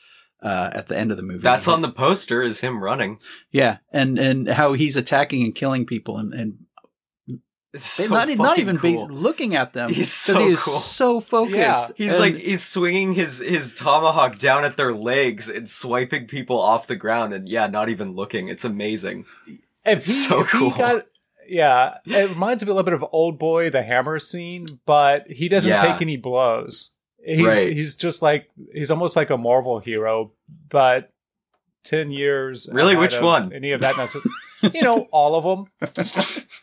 uh, at the end of the movie That's on the poster is him running. yeah, and and how he's attacking and killing people and and It's so not, not even cool. be looking at them. He's 'cause so he is cool. so focused. Yeah. He's And- like he's swinging his his tomahawk down at their legs and swiping people off the ground and yeah, not even looking. It's amazing. if he, so if he cool. got, yeah, it reminds me a little bit of Old Boy, the hammer scene, but he doesn't Yeah. take any blows. He's Right. he's just like he's almost like a Marvel hero, but ten years. Really? Which one? Any of that? Not you know, all of them.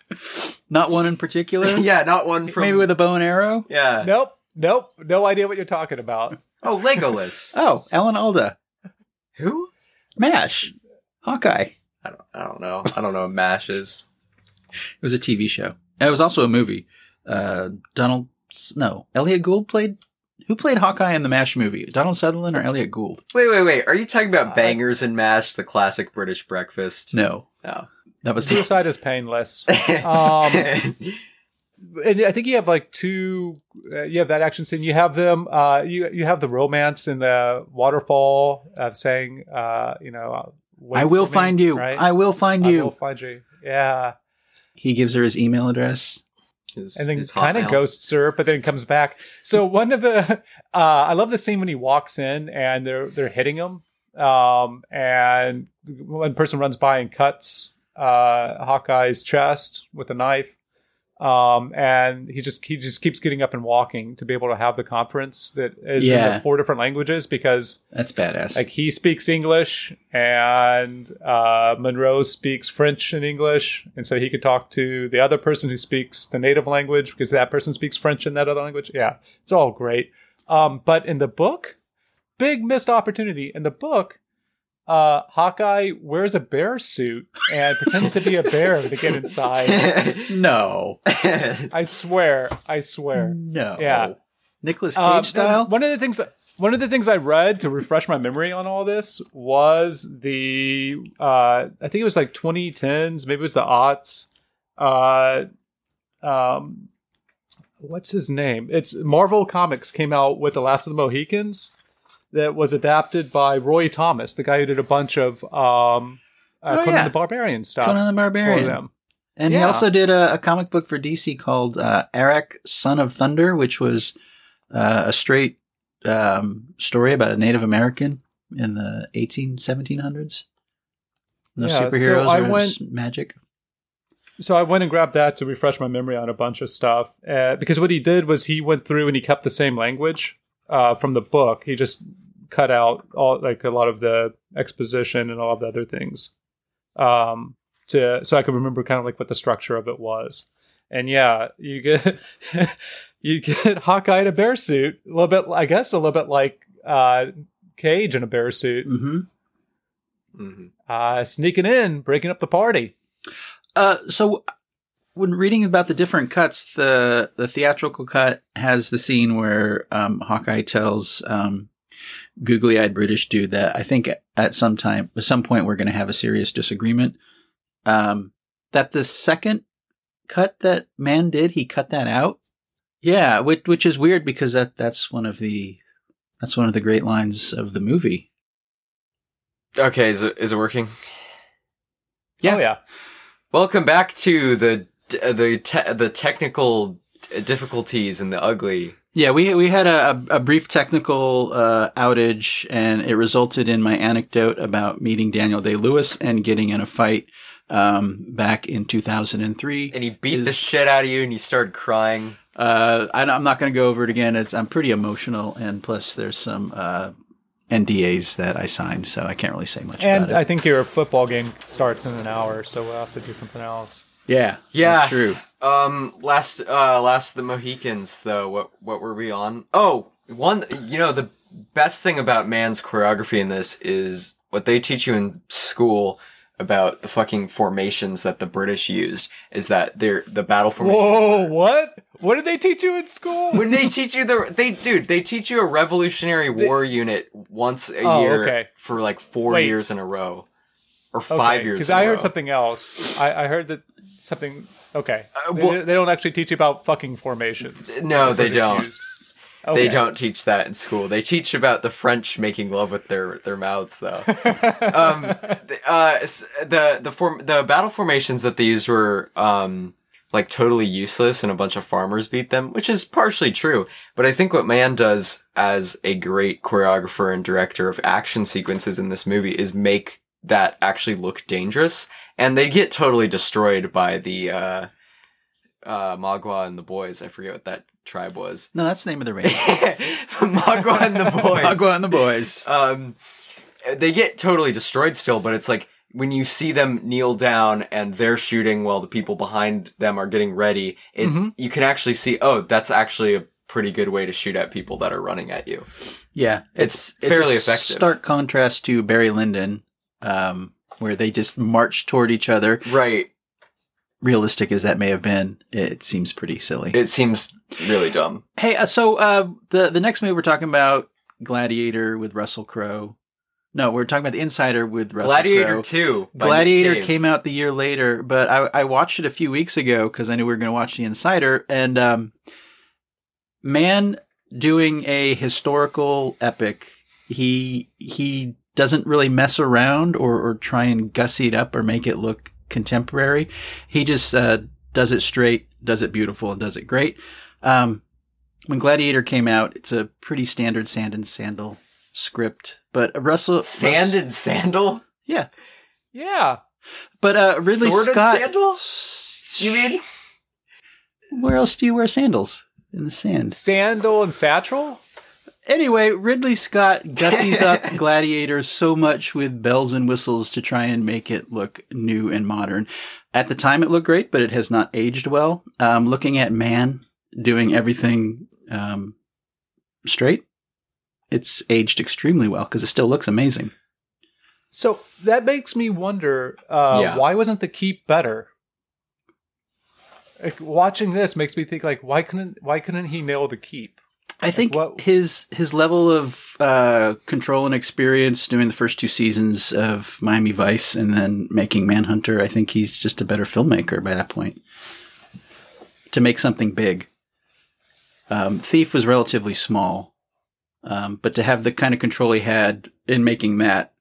not one in particular. yeah, not one from maybe with a bow and arrow. Yeah. Nope, nope, no idea what you're talking about. Oh, Legolas. Oh, Alan Alda, Who? Mash, Hawkeye. I don't I don't know. I don't know what MASH is. It was a TV show. It was also a movie. Uh, Donald, no, Elliott Gould played. Who played Hawkeye in the MASH movie? Donald Sutherland or Elliott Gould? Wait, wait, wait. Are you talking about I- bangers and mash, the classic British breakfast? No, No. that was Suicide is painless. Um, and I think you have like two. Uh, you have that action scene. You have them. Uh, you you have the romance in the waterfall of saying, uh, you know, uh, I will me, find you. right? I will find I you. I will find you. Yeah, he gives her his email address. His- and then kind of ghosts her, but then comes back. So one of the, uh, I love the scene when he walks in and they're they're hitting him, um, and one person runs by and cuts uh, Hawkeye's chest with a knife, um, and he just he just keeps getting up and walking to be able to have the conference that is in Yeah. the four different languages because That's badass. like he speaks English and uh, Munro speaks French and English, and so he could talk to the other person who speaks the native language because that person speaks French in that other language. Yeah, it's all great. Um, but in the book, big missed opportunity. In the book, uh, Hawkeye wears a bear suit and pretends to be a bear to get inside. no, I swear, I swear. no. Yeah. Nicolas Cage Um, style. One of the things one of the things I read to refresh my memory on all this was the uh, I think it was like 2010s, maybe it was the aughts. Uh, um, what's his name? It's Marvel Comics came out with the Last of the Mohicans that was adapted by Roy Thomas, the guy who did a bunch of um, uh, Oh, Conan yeah. the Barbarian stuff Conan the for Barbarian. them. And he also did a, a comic book for DC called uh, Arak, Son of Thunder, which was uh, a straight um, story about a Native American in the 18, 1700s. No Yeah, so superheroes I or went- magic. So I went and grabbed that to refresh my memory on a bunch of stuff. Uh, because what he did was he went through and he kept the same language uh, from the book. He just cut out all like a lot of the exposition and all of the other things, um, to so I could remember kind of like what the structure of it was. And yeah, you get you get Hawkeye in a bear suit, a little bit, I guess, a little bit like uh, Cage in a bear suit, hmm hmm uh, sneaking in, breaking up the party. Uh, so when reading about the different cuts, the the theatrical cut has the scene where um, Hawkeye tells um, googly-eyed British dude that I think at some time, at some point, we're going to have a serious disagreement. Um, that the second cut that Mann did, he cut that out. Yeah, which, which is weird because that that's one of the that's one of the great lines of the movie. Okay, is it, is it working? Yeah. Oh yeah. Welcome back to the the te- the technical difficulties and the ugly. Yeah, we we had a, a brief technical uh, outage, and it resulted in my anecdote about meeting Daniel Day Lewis and getting in a fight um, back in 2003. And he beat the shit out of you, and you started crying. Uh, I, am not going to go over it again. It's I'm pretty emotional, and plus there's some uh, NDAs that I signed, so I can't really say much And about I think your football game starts in an hour, so we'll have to do something else. Yeah, Yeah. that's true. Um, last uh, last the Mohicans though. What what were we on? Oh, one. You know the best thing about Mann's choreography in this is what they teach you in school about the fucking formations that the British used. Is that they're the battle formation. Whoa, what? What did they teach you in school? when they teach you the they dude they teach you a Revolutionary War unit once a Oh, year okay. for like four Wait. years in a row or five years. Because in a I heard row. something else. I, I heard that something. Okay, Uh, they, well- they don't actually teach you about fucking formations. No, they don't. used. They don't teach that in school. They teach about the French making love with their their mouths, though. um, the, uh, the the form the battle formations that they used were um like totally useless, and a bunch of farmers beat them, which is partially true. But I think what Mann does as a great choreographer and director of action sequences in this movie is make that actually look dangerous, and they get totally destroyed by the uh uh Magua and the boys. I forget what that tribe was. No, that's the name of the race. Magua and the boys. Agua and the boys. Um, they get totally destroyed still, but it's like when you see them kneel down and they're shooting while the people behind them are getting ready, it, Mm-hmm. you can actually see, oh, that's actually a pretty good way to shoot at people that are running at you. Yeah, It's a fairly effective. Stark contrast to Barry Lyndon, um, where they just march toward each other. Right. Realistic as that may have been, it seems pretty silly. It seems really dumb. hey, uh, so uh, the the next movie we're talking about, Gladiator with Russell Crowe. No, we're talking about the Insider with Russell Gladiator Crowe. 2. Gladiator came out the year later, but I, I watched it a few weeks ago because I knew we were going to watch The Insider. And um, man, doing a historical epic, he he doesn't really mess around or, or try and gussy it up or make it look contemporary. He just uh, does it straight, does it beautiful, and does it great. Um, when Gladiator came out, it's a pretty standard sand and sandal script, but Russell Sand and Sandal? yeah. Yeah. But uh, Ridley Sword and Scott. sandal? You mean? Where else do you wear sandals? In the sand. Sandal and satchel? Anyway, Ridley Scott gussies up Gladiator so much with bells and whistles to try and make it look new and modern. At the time, it looked great, but it has not aged well. Um, looking at Mann doing everything um, straight, it's aged extremely well because it still looks amazing. So that makes me wonder uh, Yeah. why wasn't the keep better? Like watching this makes me think like why couldn't why couldn't he nail the keep? I think what- his his level of uh, control and experience doing the first two seasons of Miami Vice and then making Manhunter, I think he's just a better filmmaker by that point. To make something big, um, Thief was relatively small, um, but to have the kind of control he had in making that,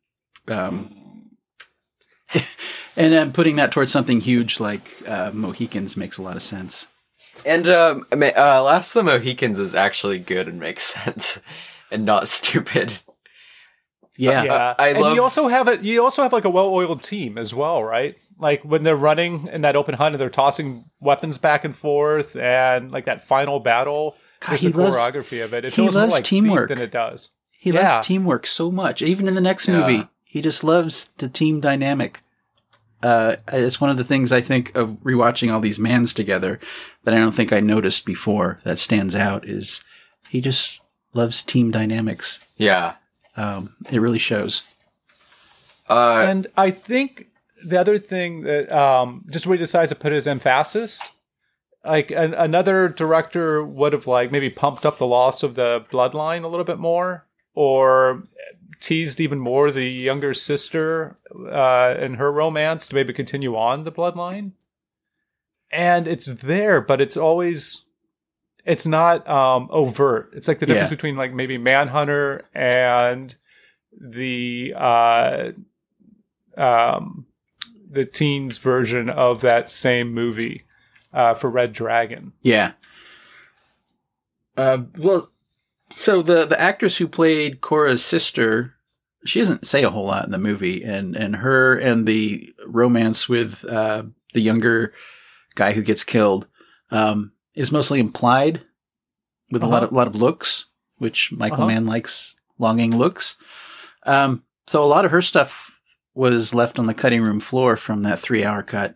um, and then putting that towards something huge like uh, Mohicans makes a lot of sense. And um, uh, Last of the Mohicans is actually good and makes sense and not stupid. Yeah, yeah. I and love- you also have it. You also have like a well-oiled team as well, right? Like when they're running in that open hunt and they're tossing weapons back and forth, and like that final battle. God, There's he the loves- choreography of it. It he feels more loves like teamwork. than it does. He Yeah. loves teamwork so much. Even in the next Yeah. movie, he just loves the team dynamic. Uh, it's one of the things I think of rewatching all these Manns together that I don't think I noticed before that stands out is he just loves team dynamics. Yeah. Um, it really shows. Uh, and I think the other thing that um, just where he decides to put his emphasis, like an, another director would have like maybe pumped up the loss of the bloodline a little bit more, or teased even more the younger sister uh, and her romance to maybe continue on the bloodline. And it's there, but it's always it's not um, overt. It's like the difference Yeah. between like maybe Manhunter and the uh, um, the teens version of that same movie uh, for Red Dragon. Yeah. Uh, well, so the the actress who played Cora's sister, she doesn't say a whole lot in the movie, and and her and the romance with uh, the younger guy who gets killed um, is mostly implied with a lot Uh-huh. of lot of looks, which Michael Uh-huh. Mann likes longing looks. Um, so a lot of her stuff was left on the cutting room floor from that three hour cut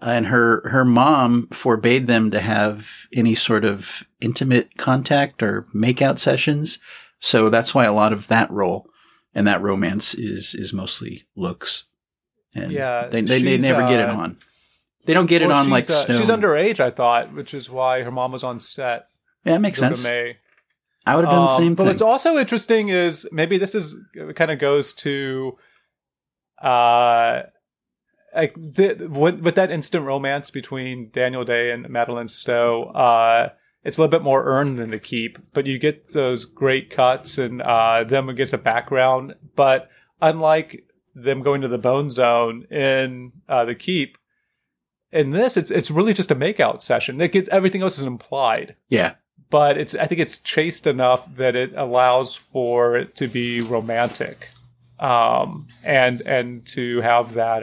and her her mom forbade them to have any sort of intimate contact or makeout sessions. So that's why a lot of that role and that romance is is mostly looks. And Yeah, they they, they never get it uh, on. They don't get it on like she's, uh, she's underage, I thought, which is why her mom was on set. yeah, that makes sense. May. I would have done the Um, same but thing. what's also interesting is maybe this is kind of goes to uh like the, with, with that instant romance between Daniel Day and Madeline Stowe, uh, it's a little bit more earned than the keep, but you get those great cuts and uh, them against a background. But unlike them going to the bone zone in uh, the keep, in this, it's it's really just a makeout session. It gets everything else is implied yeah, but it's I think it's chaste enough that it allows for it to be romantic, um, and and to have that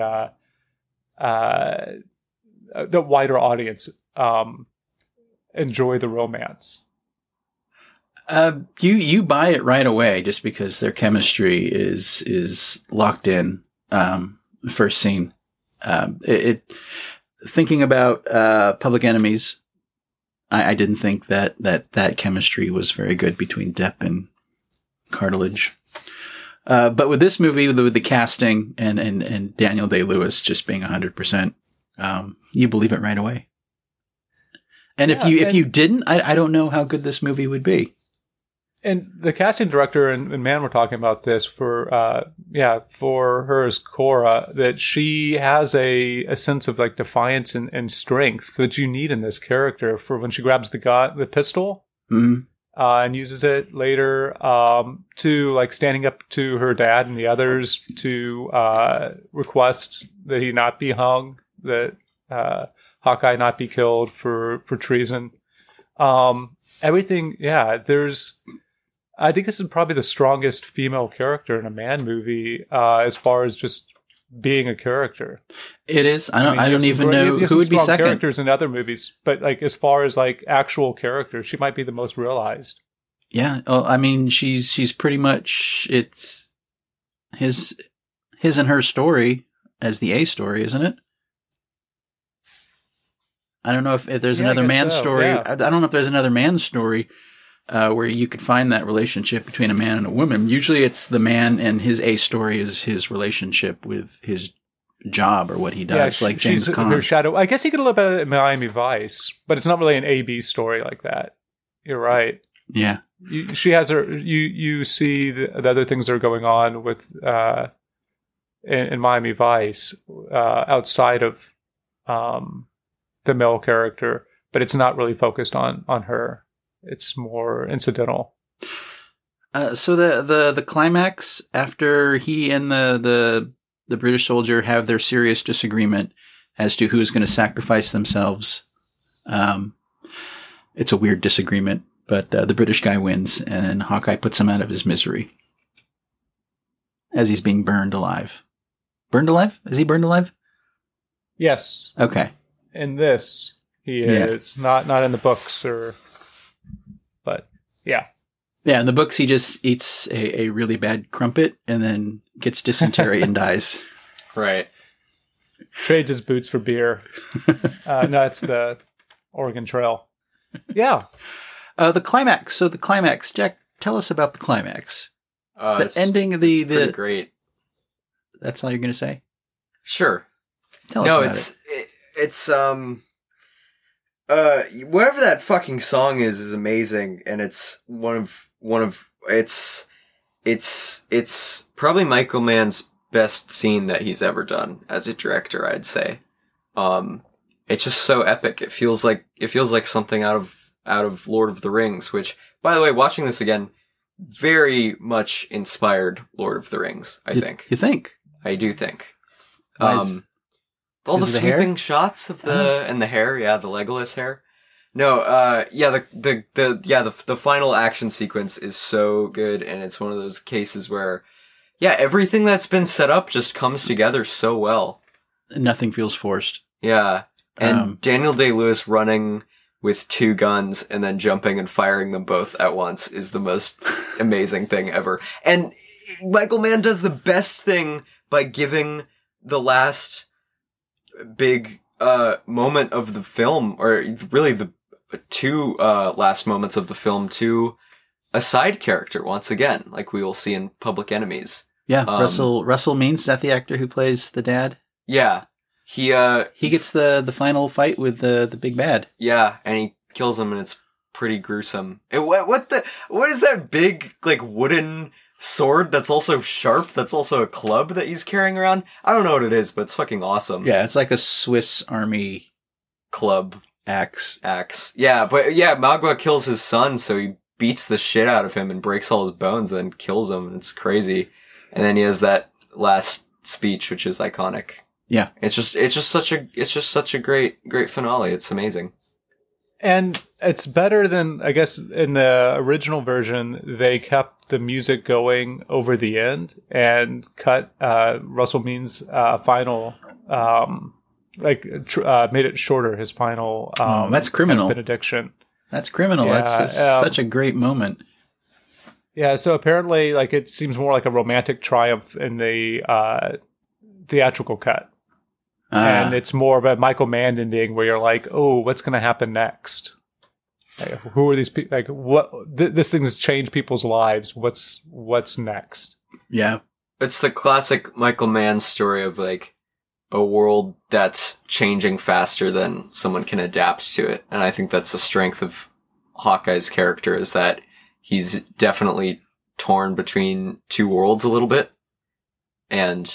uh, the wider audience um, enjoy the romance. uh, you you buy it right away just because their chemistry is is locked in. Um, first scene, um, it, it thinking about uh, Public Enemies. I, I didn't think that that that chemistry was very good between Depp and Cotillard. Uh, but with this movie, with the, with the casting and, and, and Daniel Day Lewis just being hundred percent, um, you believe it right away. And if Yeah, you if you didn't, I, I don't know how good this movie would be. and the casting director and, and Mann were talking about this for uh yeah for her as cora that she has a a sense of like defiance and, and strength that you need in this character for when she grabs the gun the pistol Mhm. Uh, and uses it later um, to like standing up to her dad and the others to uh, request that he not be hung, that uh, Hawkeye not be killed for for treason. Um, everything, yeah. There's, I think this is probably the strongest female character in a Mann movie uh, as far as just being a character. It is. I don't. mean, I, don't even great- know who would be second. Characters in other movies, but like as far as like actual characters, she might be the most realized. Yeah. Oh, I mean, she's she's pretty much it's his his and her story as the A story, isn't it? I don't know if, if there's Yeah, another guess man so, story. yeah. I, I don't know if there's another Mann story uh, where you could find that relationship between a man and a woman. Usually, it's the man and his A story is his relationship with his job or what he does, she- like James she's her shadow. I guess you could a little bit of Miami Vice, but it's not really an A B story like that. You're right. yeah. You, she has her. You you see the, the other things that are going on with uh, in, in Miami Vice uh, outside of um, the male character, but it's not really focused on on her. It's more incidental. Uh, so the, the the climax after he and the the the British soldier have their serious disagreement as to who's going to sacrifice themselves. Um, it's a weird disagreement, but uh, the British guy wins, and Hawkeye puts him out of his misery as he's being burned alive. Burned alive? Is he burned alive? Yes, Okay. in this he Yeah. is not not in the books or, but yeah. Yeah, in the books, he just eats a, a really bad crumpet and then gets dysentery and dies. Right. trades his boots for beer. Uh, no, it's the Oregon Trail. Yeah, Uh, the climax. So the climax, Jack, tell us about the climax. Uh, the ending of the it's pretty the. great. That's all you're going to say. Sure. Tell us no, about it's it. it, it's um uh whatever that fucking song is is amazing and it's one of one of it's it's it's probably Michael Mann's best scene that he's ever done as a director, I'd say. Um it's just so epic. It feels like it feels like something out of out of Lord of the Rings, which by the way, watching this again very much inspired Lord of the Rings, I You- think. You think? I do think. Um, all the the hair? sweeping shots of the and the hair, yeah, the Legolas hair. No, uh, yeah, the the the yeah the the final action sequence is so good, and it's one of those cases where, yeah, everything that's been set up just comes together so well. Nothing feels forced. Yeah, and Um, Daniel Day Lewis running with two guns and then jumping and firing them both at once is the most amazing thing ever. And Michael Mann does the best thing by giving the last big uh moment of the film or really the two uh last moments of the film to a side character once again like we will see in Public Enemies. Yeah, Um, Russell Russell Means is that the actor who plays the dad? Yeah. He uh He gets the the final fight with the the big bad. Yeah, and he kills him, and it's pretty gruesome. And what what the what is that big like wooden sword that's also sharp? That's also a club that he's carrying around. I don't know what it is, but it's fucking awesome. Yeah, it's like a Swiss Army club axe. axe. Yeah, but yeah, Magua kills his son, so he beats the shit out of him and breaks all his bones, then kills him. It's crazy. And then he has that last speech, which is iconic. Yeah. It's just it's just such a it's just such a great great finale. It's amazing. and it's better than I guess in the original version they kept the music going over the end and cut uh, Russell Means' uh, final. Um, like tr- uh, made it shorter his final um, Oh, that's criminal. benediction That's criminal. Yeah, that's that's um, such a great moment. Yeah, so apparently, like it seems more like a romantic triumph in the uh, theatrical cut, Uh, and it's more of a Michael Mann ending where you're like, "Oh, what's going to happen next? Like, who are these people? Like, what? Th- this thing has changed people's lives. What's what's next?" yeah. It's the classic Michael Mann story of like a world that's changing faster than someone can adapt to it. And I think that's the strength of Hawkeye's character is that he's definitely torn between two worlds a little bit. And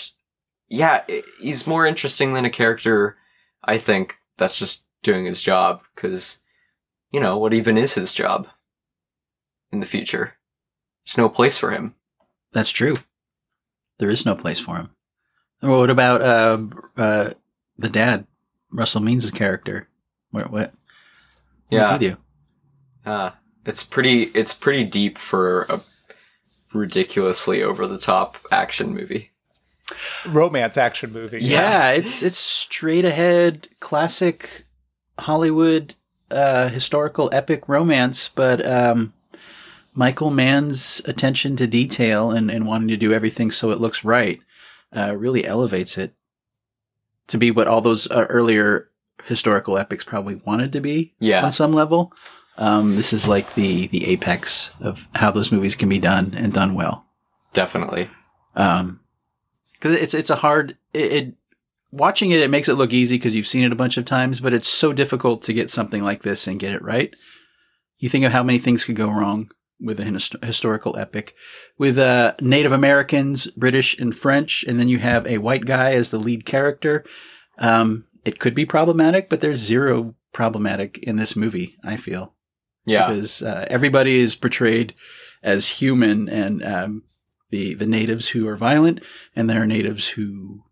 yeah, he's more interesting than a character, I think, that's just doing his job. Cause, you know, what even is his job in the future? There's no place for him. That's true. There is no place for him. Well, what about uh, uh, the dad, Russell Means' character? What? What? what Yeah. does he do? Uh, it's pretty, it's pretty deep for a ridiculously over the top action movie. Romance action movie. Yeah, it's it's straight ahead classic Hollywood uh, historical epic romance, but um, Michael Mann's attention to detail and, and wanting to do everything so it looks right uh, really elevates it to be what all those uh, earlier historical epics probably wanted to be Yeah. on some level. Um, this is like the the apex of how those movies can be done and done well. Definitely. Um, cause it's, it's a hard, it, it watching it, it makes it look easy because you've seen it a bunch of times, but it's so difficult to get something like this and get it right. You think of how many things could go wrong with a his- historical epic with, uh, Native Americans, British and French, and then you have a white guy as the lead character. Um, it could be problematic, but there's zero problematic in this movie, I feel Yeah. because uh, everybody is portrayed as human, and um, the the natives who are violent, and there are natives who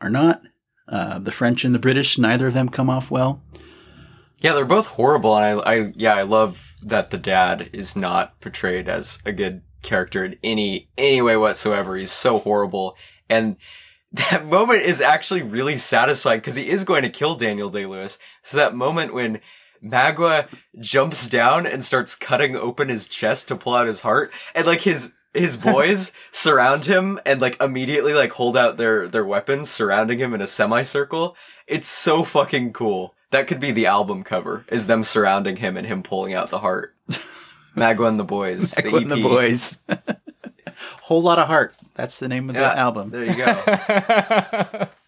are not. Uh, the French and the British, neither of them come off well. Yeah, they're both horrible, and I, I, yeah, I love that the dad is not portrayed as a good character in any, any way whatsoever. He's so horrible, and that moment is actually really satisfying because he is going to kill Daniel Day Lewis. So that moment when Magua jumps down and starts cutting open his chest to pull out his heart, and like his his boys surround him and like immediately like hold out their their weapons, surrounding him in a semicircle. It's so fucking cool. That could be the album cover, is them surrounding him and him pulling out the heart. Magua and the Boys. Echo and the boys. Whole lot of heart. That's the name of Yeah, the album. There you go.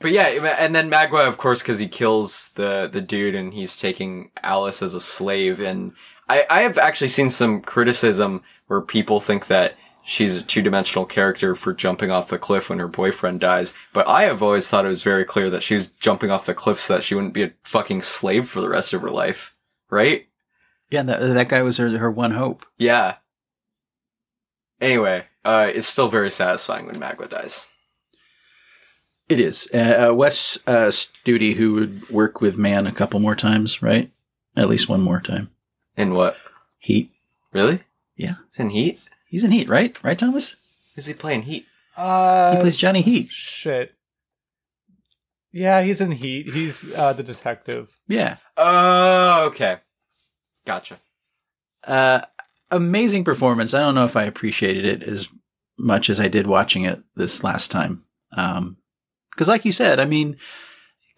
But yeah, and then Magua, of course, because he kills the the dude and he's taking Alice as a slave. And I, I have actually seen some criticism where people think that she's a two dimensional character for jumping off the cliff when her boyfriend dies. But I have always thought it was very clear that she was jumping off the cliff so that she wouldn't be a fucking slave for the rest of her life. Right? Yeah, that, that guy was her, her one hope. Yeah. Anyway, uh, it's still very satisfying when Magua dies. It is. Uh, uh, Wes uh, Studi, who would work with Mann a couple more times, right? At least one more time. In what? Heat. Really? Yeah. It's in Heat? He's in Heat, right? Right, Thomas? Is he playing Heat? Uh, He plays Johnny Heat. shit. Yeah, he's in Heat. He's uh, the detective. Yeah. Oh, okay. Gotcha. Uh, amazing performance. I don't know if I appreciated it as much as I did watching it this last time. Um, cause like you said, I mean,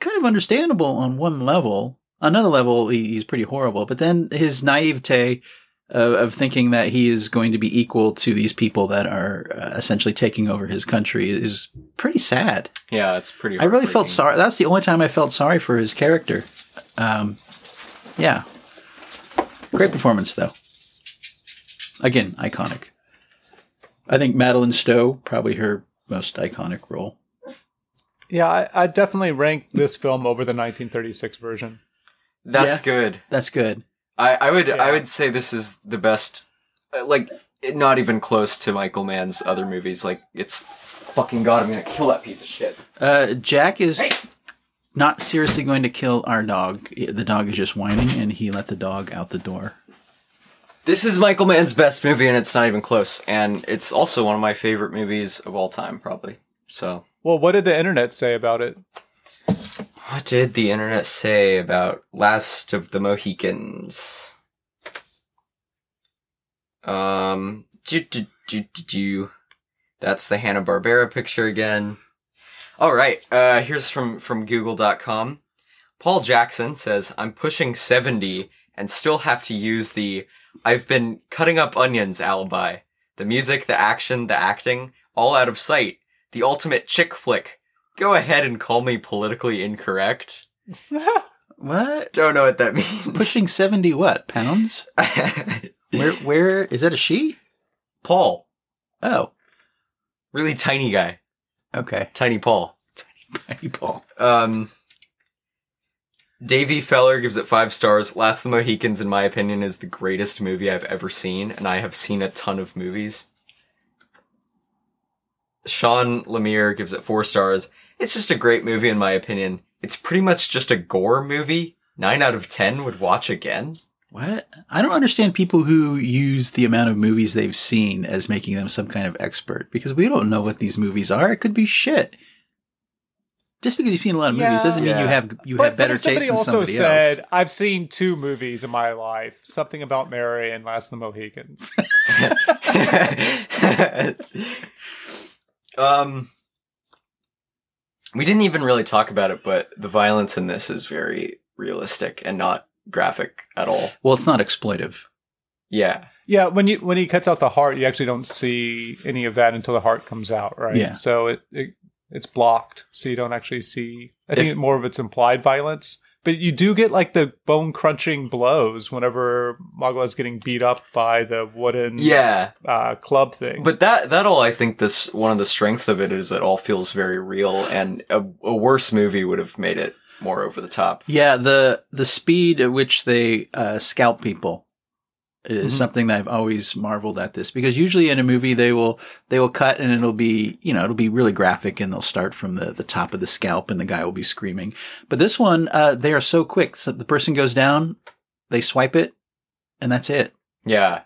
kind of understandable on one level. Another level, he's pretty horrible, but then his naivete of, of thinking that he is going to be equal to these people that are uh, essentially taking over his country is pretty sad. Yeah, it's pretty. I really felt sorry. That's the only time I felt sorry for his character. Um, yeah. Great performance, though. Again, iconic. I think Madeleine Stowe, probably her most iconic role. Yeah, I, I definitely rank this film over the 1936 version. That's Yeah. good. That's good. I, I would Yeah. I would say this is the best. uh, Like, not even close to Michael Mann's other movies. Like, it's fucking god. I'm gonna kill that piece of shit. Uh, Jack is not seriously going to kill our dog. The dog is just whining, and he let the dog out the door. This is Michael Mann's best movie, and it's not even close. And it's also one of my favorite movies of all time, probably. So, Well, what did the internet say about it? What did the internet say about Last of the Mohicans? Um, do do do do do. That's the Hanna Barbera picture again. All right. Uh, here's from from Google.com. Paul Jackson says, "I'm pushing 70 and still have to use the I've been cutting up onions alibi. The music, the action, the acting, all out of sight. The ultimate chick flick. Go ahead and call me politically incorrect." What? Don't know what that means. Pushing 70 what? Pounds? Where, where, is that a she? Paul. Oh, Really tiny guy. okay. Tiny Paul. Tiny Paul. Um, Davy Feller gives it five stars. Last of the Mohicans, in my opinion, is the greatest movie I've ever seen, and I have seen a ton of movies. Sean Lemire gives it four stars. It's just a great movie, in my opinion. It's pretty much just a gore movie. Nine out of ten would watch again. What? I don't understand people who use the amount of movies they've seen as making them some kind of expert because we don't know what these movies are. It could be shit. Just because you've seen a lot of movies doesn't mean you have you But, have better but if somebody taste than also said, else. "I've seen two movies in my life: something about Mary and Last of the Mohicans." um, we didn't even really talk about it, but the violence in this is very realistic and not graphic at all. Well, it's not exploitive. Yeah. yeah, when you when he cuts out the heart, you actually don't see any of that until the heart comes out, right? Yeah. So it, it it's blocked, so you don't actually see. I think If- more of it's implied violence, but you do get like the bone crunching blows whenever Magua's getting beat up by the wooden Yeah. uh, club thing. But that that all I think this one of the strengths of it is it all feels very real and a, a worse movie would have made it more over the top. Yeah, the the speed at which they uh, scalp people is Mhm. something that I've always marveled at this because usually in a movie they will they will cut and it'll be you know it'll be really graphic and they'll start from the the top of the scalp and the guy will be screaming. But this one uh, they are so quick. So the person goes down, they swipe it, and that's it. Yeah.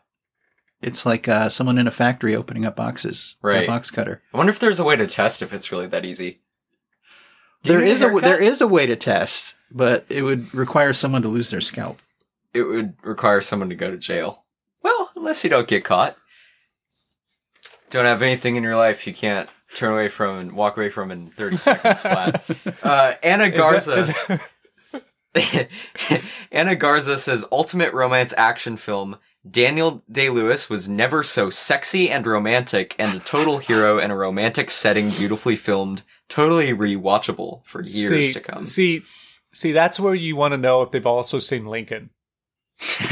It's like uh, someone in a factory opening up boxes, with a Right. box cutter. I wonder if there's a way to test if it's really that easy. Do There is a haircut? there is a way to test, but it would require someone to lose their scalp. It would require someone to go to jail. Well, unless you don't get caught. Don't have anything in your life you can't turn away from and walk away from in 30 seconds flat. Uh, Anna Is Garza. is that- Anna Garza says ultimate romance action film. Daniel Day Lewis was never so sexy and romantic and a total hero in a romantic setting, beautifully filmed, totally rewatchable for years see, to come. See, see, that's where you want to know if they've also seen Lincoln.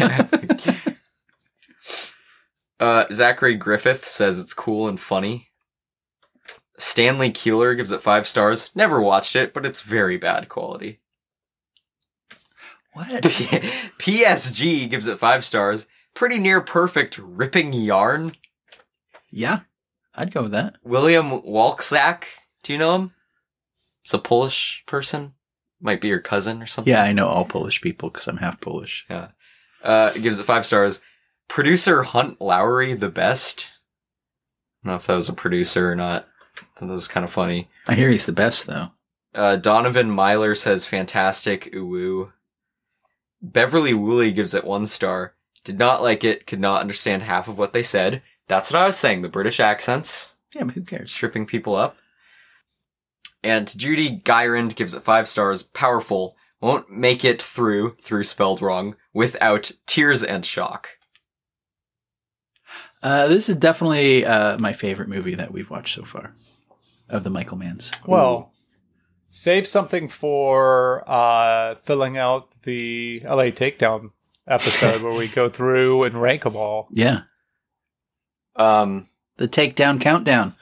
uh, Zachary Griffith says it's cool and funny. Stanley Keeler gives it five stars. Never watched it, but it's very bad quality. What? PSG gives it five stars. Pretty near perfect ripping yarn. Yeah, I'd go with that. William Walczak, do you know him? It's a Polish person. Might be your cousin or something. Yeah, I know all Polish people because I'm half Polish. Uh, gives it five stars. Producer Hunt Lowry, the best. I don't know if that was a producer or not. That was kind of funny. I hear he's the best though. Uh, Donovan Myler says fantastic, ooh woo. Beverly Woolley gives it one star. Did not like it, could not understand half of what they said. That's what I was saying, the British accents, Yeah, but who cares? tripping people up. And Judy Gyrand gives it five stars, powerful, won't make it through, through spelled wrong, without tears and shock. Uh, this is definitely uh, my favorite movie that we've watched so far of the Michael Manns. Well, save something for uh, filling out the LA Takedown episode where we go through and rank them all. Yeah, Um, the Takedown Countdown.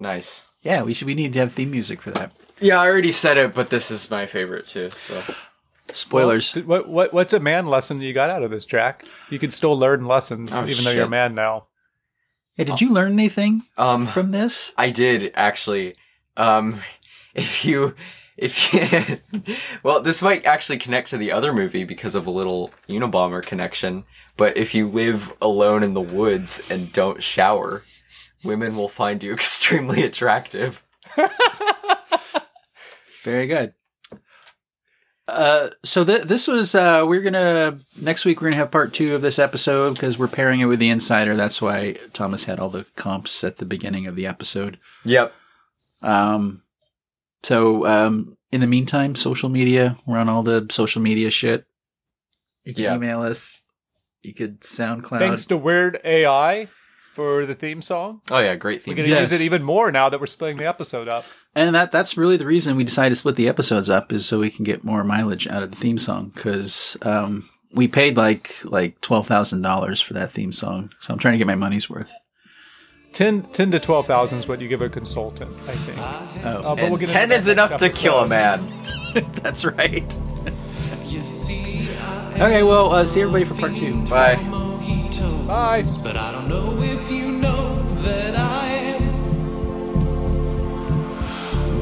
nice. Yeah, we should. We need to have theme music for that. Yeah, I already said it, but this is my favorite too, so. Spoilers. Did- What, what what's a man lesson that you got out of this, Jack? You can still learn lessons Oh, even though you're a man now. hey, did you learn anything Um, from this? I did actually. Um, if you, if you, well, this might actually connect to the other movie because of a little Unabomber connection. But if you live alone in the woods and don't shower, women will find you extremely attractive. Very good. Uh, so th- this was uh, we're gonna next week we're gonna have part two of this episode because we're pairing it with the Insider. That's why Thomas had all the comps at the beginning of the episode. Yep. Um, so um, in the meantime, social media. We're on all the social media shit. You can Yeah. email us. You could SoundCloud. Thanks to Weird AI for the theme song. Oh yeah, great theme. We're going to Yes. use it even more now that we're splitting the episode up. And that that's really the reason we decided to split the episodes up is so we can get more mileage out of the theme song because um, we paid like like twelve thousand dollars for that theme song, so I'm trying to get my money's worth. 10, 10 to 12,000 is what you give a consultant, I think. Oh, Uh, but we'll get ten is next enough to kill a man. that's right. You see, Okay, well, uh, see everybody for part two. Bye toes. Bye. But I don't know if you know that I am.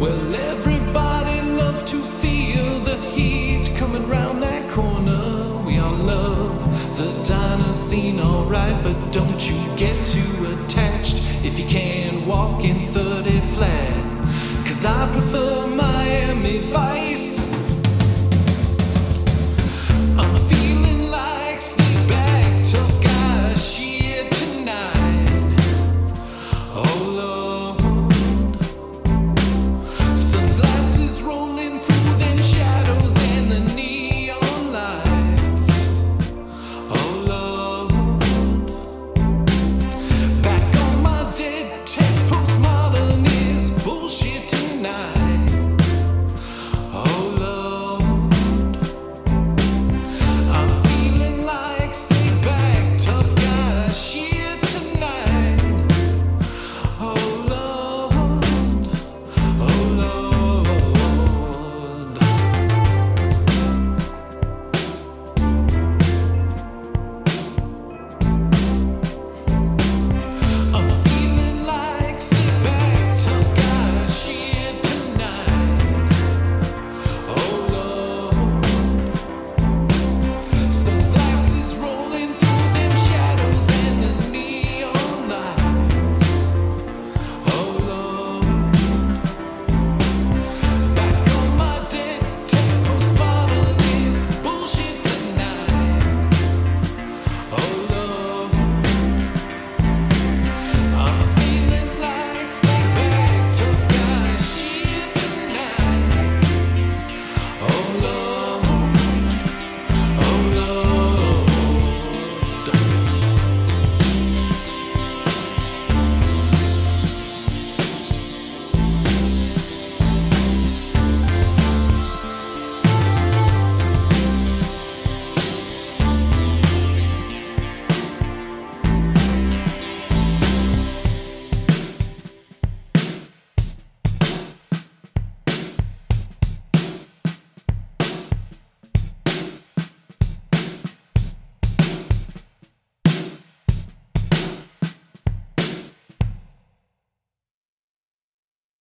Well, everybody loves to feel the heat coming round that corner. We all love the diner scene, alright, but don't you get too attached if you can walk in 30 flat. Cause I prefer.